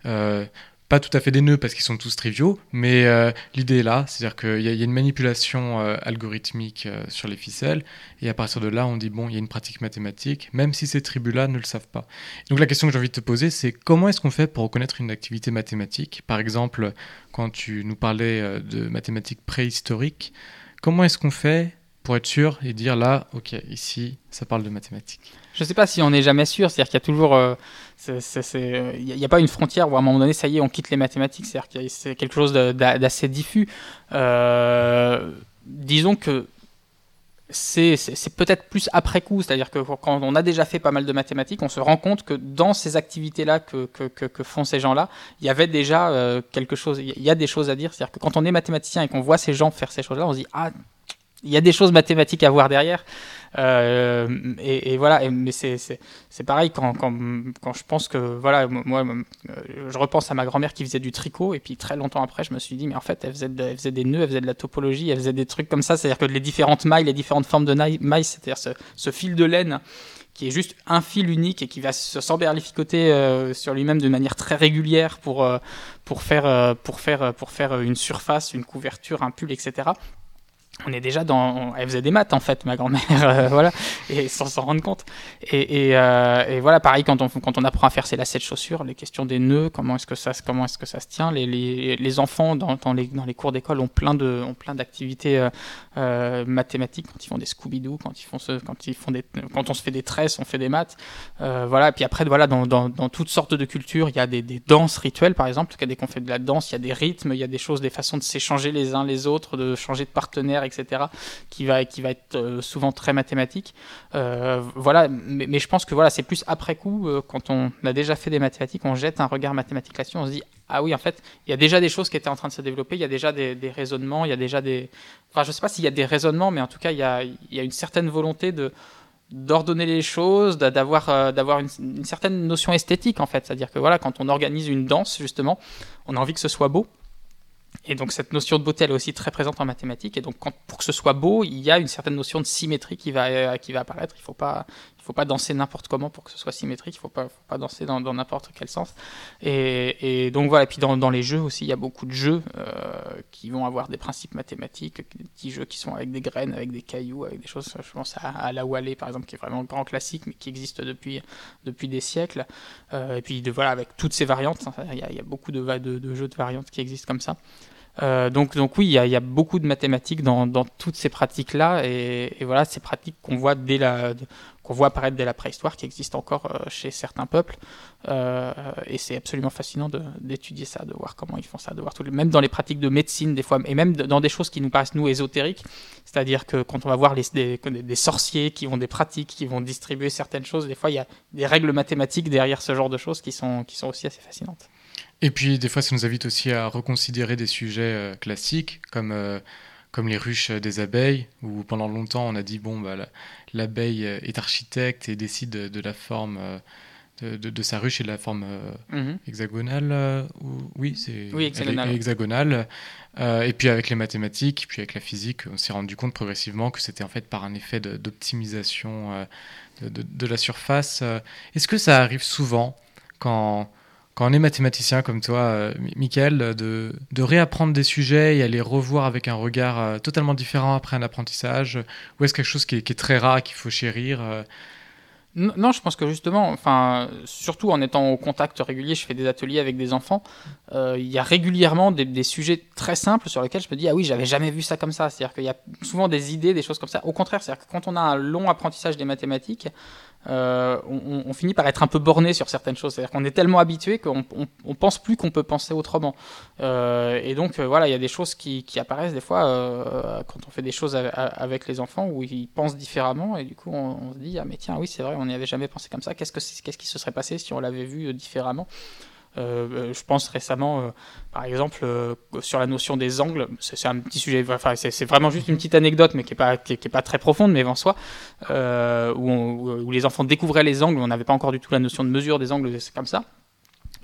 Euh, pas tout à fait des nœuds parce qu'ils sont tous triviaux, mais euh, l'idée est là, c'est-à-dire qu'il y, a une manipulation euh, algorithmique euh, sur les ficelles, et à partir de là, on dit, bon, il y a une pratique mathématique, même si ces tribus-là ne le savent pas. Donc la question que j'ai envie de te poser, c'est comment est-ce qu'on fait pour reconnaître une activité mathématique? Par exemple, quand tu nous parlais de mathématiques préhistoriques, comment est-ce qu'on fait pour être sûr et dire là, ok, ici, ça parle de mathématiques? Je ne sais pas si on n'est jamais sûr, c'est-à-dire qu'il y a toujours. Il n'y a pas une frontière où à un moment donné, ça y est, on quitte les mathématiques, c'est-à-dire que c'est quelque chose d'assez diffus. Euh, disons que c'est peut-être plus après coup, c'est-à-dire que quand on a déjà fait pas mal de mathématiques, on se rend compte que dans ces activités-là que, font ces gens-là, il y avait déjà euh, quelque chose, il y a des choses à dire. C'est-à-dire que quand on est mathématicien et qu'on voit ces gens faire ces choses-là, on se dit ah il y a des choses mathématiques à voir derrière. Euh, et, voilà, mais c'est pareil quand, quand, quand, je pense que, voilà, moi, euh, je repense à ma grand-mère qui faisait du tricot, et puis très longtemps après, je me suis dit, mais en fait, elle faisait, elle faisait des nœuds, elle faisait de la topologie, elle faisait des trucs comme ça, c'est-à-dire que les différentes mailles, les différentes formes de mailles, c'est-à-dire ce, fil de laine qui est juste un fil unique et qui va se s'emberlificoter euh, sur lui-même de manière très régulière pour, pour, faire, pour, faire, pour faire une surface, une couverture, un pull, etc on est déjà dans. Elle faisait des maths en fait, ma grand-mère, euh, voilà, et sans s'en rendre compte. Et, euh, et, voilà, pareil quand on quand on apprend à faire ses lacets de chaussures, les questions des nœuds, comment est-ce que ça comment est-ce que ça se tient. Les, les, les enfants dans, dans, les dans les cours d'école ont plein de ont plein d'activités euh, mathématiques quand ils font des Scooby-Doo, quand ils font ce, quand ils font des quand on se fait des tresses, on fait des maths, voilà. Et puis après voilà dans, dans, dans, toutes sortes de cultures, il y a des, des danses rituelles par exemple. Dès qu'on fait de la danse, il y a des rythmes, il y a des choses, des façons de s'échanger les uns les autres, de changer de partenaire etc., qui va, qui va être euh, souvent très mathématique. Euh, voilà, mais, je pense que voilà, c'est plus après coup, euh, quand on a déjà fait des mathématiques, on jette un regard mathématique là-dessus, on se dit ah oui, en fait, il y a déjà des choses qui étaient en train de se développer, il y a déjà des, raisonnements, il y a déjà des. Je ne sais pas s'il y a des raisonnements, mais en tout cas, il y a, il y a une certaine volonté de d'ordonner les choses, d'avoir d'avoir une, une, certaine notion esthétique en fait, c'est-à-dire que voilà, quand on organise une danse justement, on a envie que ce soit beau. Et donc cette notion de beauté, elle est aussi très présente en mathématiques. Et donc pour que ce soit beau, il y a une certaine notion de symétrie qui va, euh, qui va apparaître. Il ne faut pas, faut pas danser n'importe comment pour que ce soit symétrique, il faut pas, faut pas danser dans, n'importe quel sens. Et, donc voilà, et puis dans, les jeux aussi, il y a beaucoup de jeux euh, qui vont avoir des principes mathématiques, des petits jeux qui sont avec des graines, avec des cailloux, avec des choses, je pense à, la Wallé par exemple, qui est vraiment un grand classique, mais qui existe depuis, depuis des siècles. Euh, et puis de, voilà, avec toutes ces variantes, il y a, beaucoup de, jeux de variantes qui existent comme ça. Euh, donc, donc oui, il y, a, beaucoup de mathématiques dans, toutes ces pratiques-là, et, voilà, ces pratiques qu'on voit dès la, qu'on voit apparaître dès la préhistoire, qui existent encore euh, chez certains peuples, euh, et c'est absolument fascinant d'étudier ça, de voir comment ils font ça, de voir tout, même dans les pratiques de médecine des fois, et même dans des choses qui nous paraissent nous ésotériques, c'est-à-dire que quand on va voir les, des, sorciers qui ont des pratiques, qui vont distribuer certaines choses, des fois il y a des règles mathématiques derrière ce genre de choses qui sont, qui sont aussi assez fascinantes. Et puis des fois, ça nous invite aussi à reconsidérer des sujets euh, classiques comme, comme les ruches des abeilles, où pendant longtemps on a dit bon, bah, l'abeille est architecte et décide de, la forme. de, de, sa ruche et de la forme mhm. hexagonale. Ou, oui, c'est oui, hexagonale. hexagonale. et puis avec les mathématiques, puis avec la physique, on s'est rendu compte progressivement que c'était en fait par un effet d'optimisation de, la surface. Est-ce que ça arrive souvent quand quand on est mathématicien comme toi, euh, Michael, de, réapprendre des sujets et les revoir avec un regard euh, totalement différent après un apprentissage Ou est-ce quelque chose qui est, très rare, qu'il faut chérir euh? Non, je pense que justement, enfin, surtout en étant au contact régulier, je fais des ateliers avec des enfants. il y a régulièrement des, des, sujets très simples sur lesquels je me dis ah oui, j'avais jamais vu ça comme ça. C'est-à-dire qu'il y a souvent des idées, des choses comme ça. Au contraire, c'est-à-dire que quand on a un long apprentissage des mathématiques, euh, on, finit par être un peu borné sur certaines choses. C'est-à-dire qu'on est tellement habitué qu'on on, pense plus qu'on peut penser autrement. Euh, et donc euh, voilà, il y a des choses qui, apparaissent des fois quand on fait des choses avec les enfants où ils pensent différemment et du coup on, se dit ah mais tiens oui c'est vrai on n'y avait jamais pensé comme ça. Qu'est-ce que qu'est-ce qui se serait passé si on l'avait vu différemment? Euh, euh, je pense récemment, euh, par exemple, sur la notion des angles, c'est un petit sujet, enfin, c'est vraiment juste une petite anecdote, mais qui n'est pas, qui, pas très profonde, mais en soi, où, où, les enfants découvraient les angles, on n'avait pas encore du tout la notion de mesure des angles, c'est comme ça.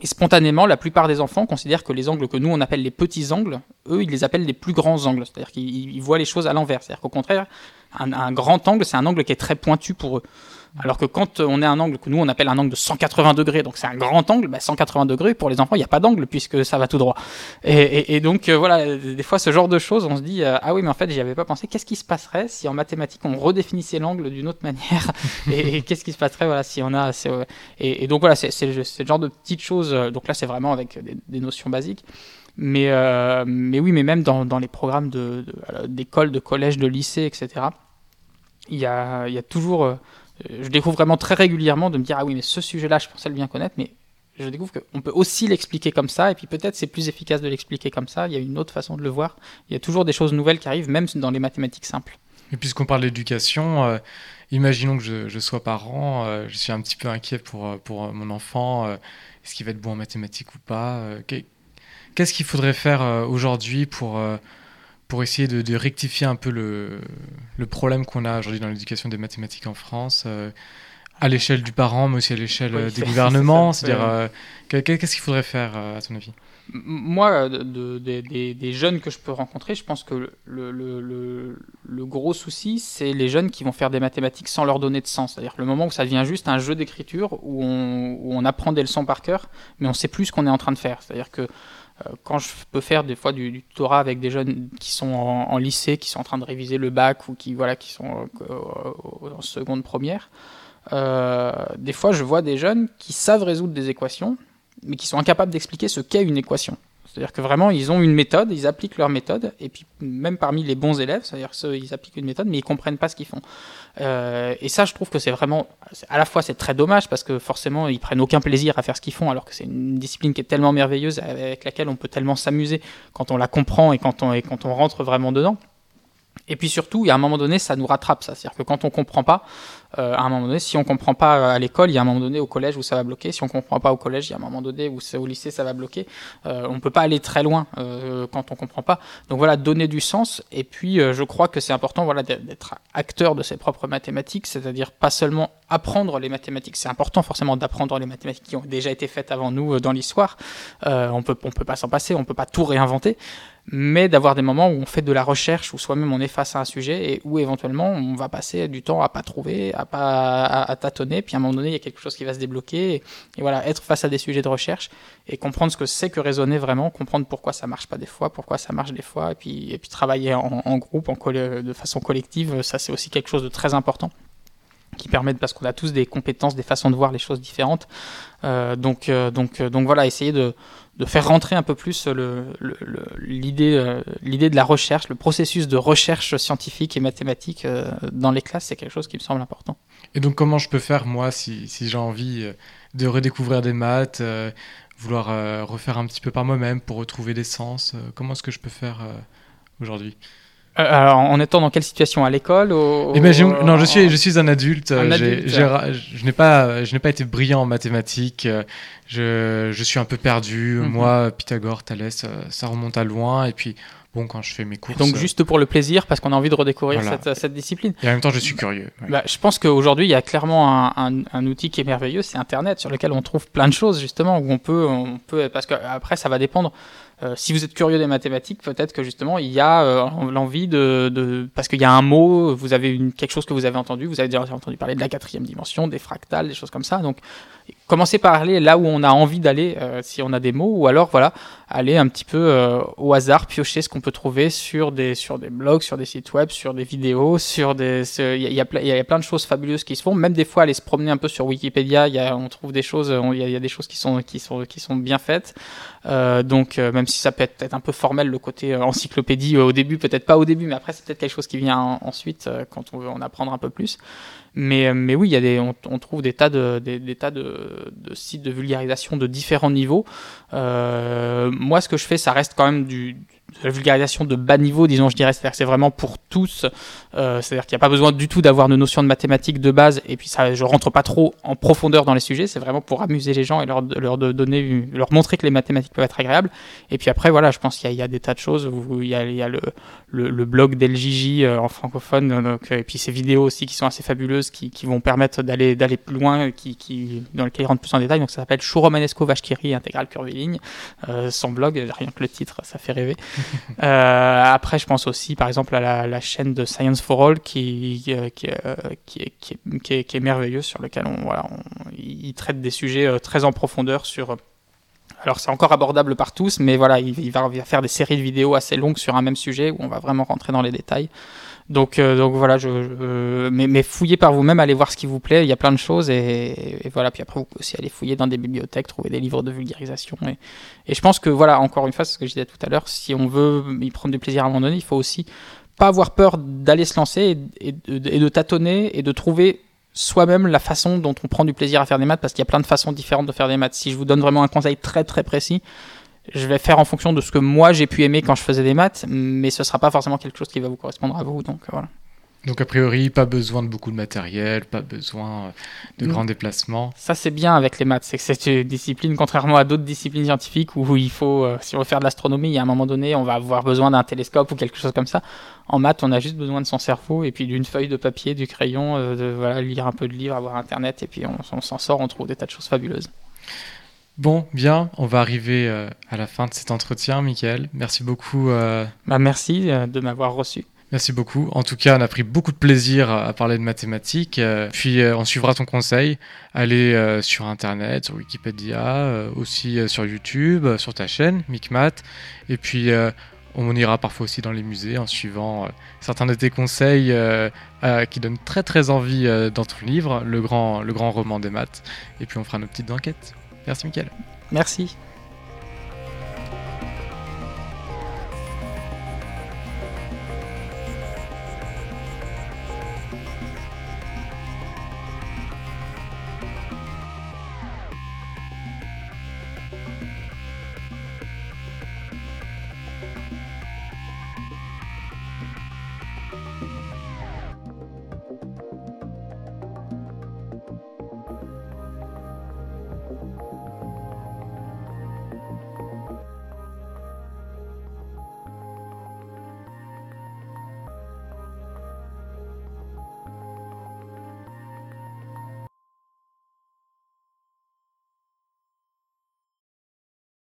Et spontanément, la plupart des enfants considèrent que les angles que nous on appelle les petits angles, eux ils les appellent les plus grands angles. C'est-à-dire qu'ils voient les choses à l'envers. C'est-à-dire qu'au contraire, un grand angle, c'est un angle qui est très pointu pour eux. Alors que quand on est un angle que nous on appelle un angle de 180 degrés, donc c'est un grand angle, 180 bah, degrés pour les enfants il n'y a pas d'angle puisque ça va tout droit. Et, donc euh, voilà, des fois ce genre de choses, on se dit euh, ah oui mais en fait j'y avais pas pensé. Qu'est-ce qui se passerait si en mathématiques on redéfinissait l'angle d'une autre manière Et, qu'est-ce qui se passerait voilà si on a et, donc voilà c'est le genre de petites choses. Donc là c'est vraiment avec des, notions basiques. Mais, euh, mais oui, mais même dans, les programmes d'école, de, de, collège, de lycée, etc., il y a, il y a toujours je découvre vraiment très régulièrement de me dire ah oui mais ce sujet-là je pensais le bien connaître mais je découvre qu'on peut aussi l'expliquer comme ça et puis peut-être c'est plus efficace de l'expliquer comme ça il y a une autre façon de le voir. Il y a toujours des choses nouvelles qui arrivent même dans les mathématiques simples. Et puisqu'on parle d'éducation, imaginons que je, sois parent, je suis un petit peu inquiet pour, pour mon enfant, est-ce qu'il va être bon en mathématiques ou pas Qu'est-ce qu'il faudrait faire aujourd'hui pour pour essayer de, rectifier un peu le, le problème qu'on a aujourd'hui dans l'éducation des mathématiques en France, euh, à l'échelle du parent, mais aussi à l'échelle euh, des gouvernements C'est-à-dire, euh, qu'est-ce qu'il faudrait faire, à ton avis? Moi, de, des jeunes que je peux rencontrer, je pense que le, le, le, le gros souci, c'est les jeunes qui vont faire des mathématiques sans leur donner de sens. C'est-à-dire le moment où ça devient juste un jeu d'écriture, où on, où on apprend des leçons par cœur, mais on ne sait plus ce qu'on est en train de faire. C'est-à-dire que quand je peux faire des fois du, tutorat avec des jeunes qui sont en, lycée, qui sont en train de réviser le bac ou qui, voilà, qui sont euh, en seconde première, euh, des fois je vois des jeunes qui savent résoudre des équations, mais qui sont incapables d'expliquer ce qu'est une équation. C'est-à-dire que vraiment, ils ont une méthode, ils appliquent leur méthode, et puis même parmi les bons élèves, c'est-à-dire qu'ils appliquent une méthode, mais ils comprennent pas ce qu'ils font. Euh, et ça, je trouve que c'est vraiment, à la fois c'est très dommage parce que forcément, ils prennent aucun plaisir à faire ce qu'ils font, alors que c'est une discipline qui est tellement merveilleuse, avec laquelle on peut tellement s'amuser quand on la comprend et quand on, et quand on rentre vraiment dedans. Et puis surtout, il y a un moment donné, ça nous rattrape, ça. C'est-à-dire que quand on comprend pas, euh, à un moment donné, si on comprend pas à l'école, il y a un moment donné au collège où ça va bloquer. Si on comprend pas au collège, il y a un moment donné où au lycée, ça va bloquer. Euh, on peut pas aller très loin euh, quand on comprend pas. Donc voilà, donner du sens. Et puis, euh, je crois que c'est important, voilà, d'être acteur de ses propres mathématiques, c'est-à-dire pas seulement apprendre les mathématiques. C'est important forcément d'apprendre les mathématiques qui ont déjà été faites avant nous dans l'histoire. on peut, on peut pas s'en passer, on peut pas tout réinventer mais d'avoir des moments où on fait de la recherche, où soi-même on est face à un sujet et où éventuellement on va passer du temps à pas trouver, pas à, tâtonner, puis à un moment donné il y a quelque chose qui va se débloquer et, voilà être face à des sujets de recherche et comprendre ce que c'est que raisonner vraiment, comprendre pourquoi ça marche pas des fois, pourquoi ça marche des fois et puis et puis travailler en, groupe, en de façon collective, ça c'est aussi quelque chose de très important qui permettent parce qu'on a tous des compétences, des façons de voir les choses différentes. Euh, donc, euh, donc, euh, donc voilà, essayer de, de faire rentrer un peu plus l'idée le, l'idée de la recherche, le processus de recherche scientifique et mathématique dans les classes, c'est quelque chose qui me semble important. Et donc comment je peux faire moi si, j'ai envie de redécouvrir des maths, vouloir refaire un petit peu par moi-même pour retrouver des sens Comment est-ce que je peux faire aujourd'hui? euh, alors, en étant dans quelle situation? À l'école au, Non, je suis, je suis un adulte. Un adulte. je n'ai pas, je n'ai pas été brillant en mathématiques. Je, je suis un peu perdu. Mhm. Moi, Pythagore, Thalès, ça remonte à loin. Et puis, bon, quand je fais mes courses. Donc, juste pour le plaisir, parce qu'on a envie de redécouvrir cette, cette, discipline. Et en même temps, je suis curieux. Bah, je pense qu'aujourd'hui, il y a clairement un, un, outil qui est merveilleux, c'est Internet, sur lequel on trouve plein de choses, justement, où on peut, on peut parce qu'après, ça va dépendre euh, si vous êtes curieux des mathématiques, peut-être que justement il y a euh, l'envie de, de, parce qu'il y a un mot, vous avez une, quelque chose que vous avez entendu, vous avez déjà entendu parler de la quatrième dimension, des fractales, des choses comme ça. Donc commencez par aller là où on a envie d'aller, euh, si on a des mots, ou alors voilà, aller un petit peu euh, au hasard, piocher ce qu'on peut trouver sur des, sur des blogs, sur des sites web, sur des vidéos, sur des, il y, a, y, a plein de choses fabuleuses qui se font. Même des fois aller se promener un peu sur Wikipédia, on trouve des choses, il y, a des choses qui sont, qui sont, qui sont bien faites. Euh, donc même si ça peut être peut-être un peu formel le côté encyclopédie au début, peut-être pas au début, mais après c'est peut-être quelque chose qui vient ensuite quand on veut en apprendre un peu plus. Mais, mais oui, il y a des, on, on trouve des tas de, des, tas de, sites de vulgarisation de différents niveaux. Euh, moi, ce que je fais, ça reste quand même du, la vulgarisation de bas niveau, disons, je dirais, c'est-à-dire que c'est vraiment pour tous, euh, c'est-à-dire qu'il n'y a pas besoin du tout d'avoir de notions de mathématiques de base, et puis ça, je rentre pas trop en profondeur dans les sujets, c'est vraiment pour amuser les gens et leur, leur donner, leur montrer que les mathématiques peuvent être agréables. Et puis après, voilà, je pense qu'il y, y, a des tas de choses, où il y a, il y a le, le, le, blog d'LJJ euh, en francophone, euh, donc, et puis ces vidéos aussi qui sont assez fabuleuses, qui, qui vont permettre d'aller d'aller plus loin, qui, qui, dans lesquelles ils rentrent plus en détail, donc ça s'appelle Chouromanesco Vachkiri, intégrale curviligne, euh, son blog, rien que le titre, ça fait rêver. Euh, après, je pense aussi, par exemple, à la, chaîne de Science for All qui, euh, est, merveilleuse, sur lequel on, voilà, il traite des sujets euh, très en profondeur sur. Alors, c'est encore abordable par tous, mais voilà, il va faire des séries de vidéos assez longues sur un même sujet où on va vraiment rentrer dans les détails. Donc, euh, donc voilà, je, mais, mais, fouillez par vous-même, allez voir ce qui vous plaît. Il y a plein de choses et, voilà. Puis après, vous pouvez aussi aller fouiller dans des bibliothèques, trouver des livres de vulgarisation. Et, et je pense que voilà, encore une fois, ce que je disais tout à l'heure. Si on veut y prendre du plaisir à un moment donné, il faut aussi pas avoir peur d'aller se lancer et, de tâtonner et de trouver soi-même la façon dont on prend du plaisir à faire des maths parce qu'il y a plein de façons différentes de faire des maths. Si je vous donne vraiment un conseil très très précis, je vais faire en fonction de ce que moi j'ai pu aimer quand je faisais des maths, mais ce sera pas forcément quelque chose qui va vous correspondre à vous. Donc voilà. Donc a priori, pas besoin de beaucoup de matériel, pas besoin euh, de grands déplacements. Ça c'est bien avec les maths, c'est que c'est une discipline, contrairement à d'autres disciplines scientifiques où il faut, euh, si on veut faire de l'astronomie, il y a un moment donné, on va avoir besoin d'un télescope ou quelque chose comme ça. En maths, on a juste besoin de son cerveau et puis d'une feuille de papier, du crayon, euh, de voilà, lire un peu de livres, avoir internet et puis on, s'en sort, on trouve des tas de choses fabuleuses. Bon, bien, on va arriver à la fin de cet entretien, Michael. Merci beaucoup. Bah, merci de m'avoir reçu. Merci beaucoup. En tout cas, on a pris beaucoup de plaisir à parler de mathématiques. Euh, puis, euh, on suivra ton conseil. Allez euh, sur Internet, sur Wikipédia, aussi sur YouTube, sur ta chaîne, MicMat. Et puis, on ira parfois aussi dans les musées en suivant certains de tes conseils qui donnent très très envie dans ton livre, le grand, le grand roman des maths. Et puis, on fera nos petites enquêtes. Merci, Mickaël. Merci.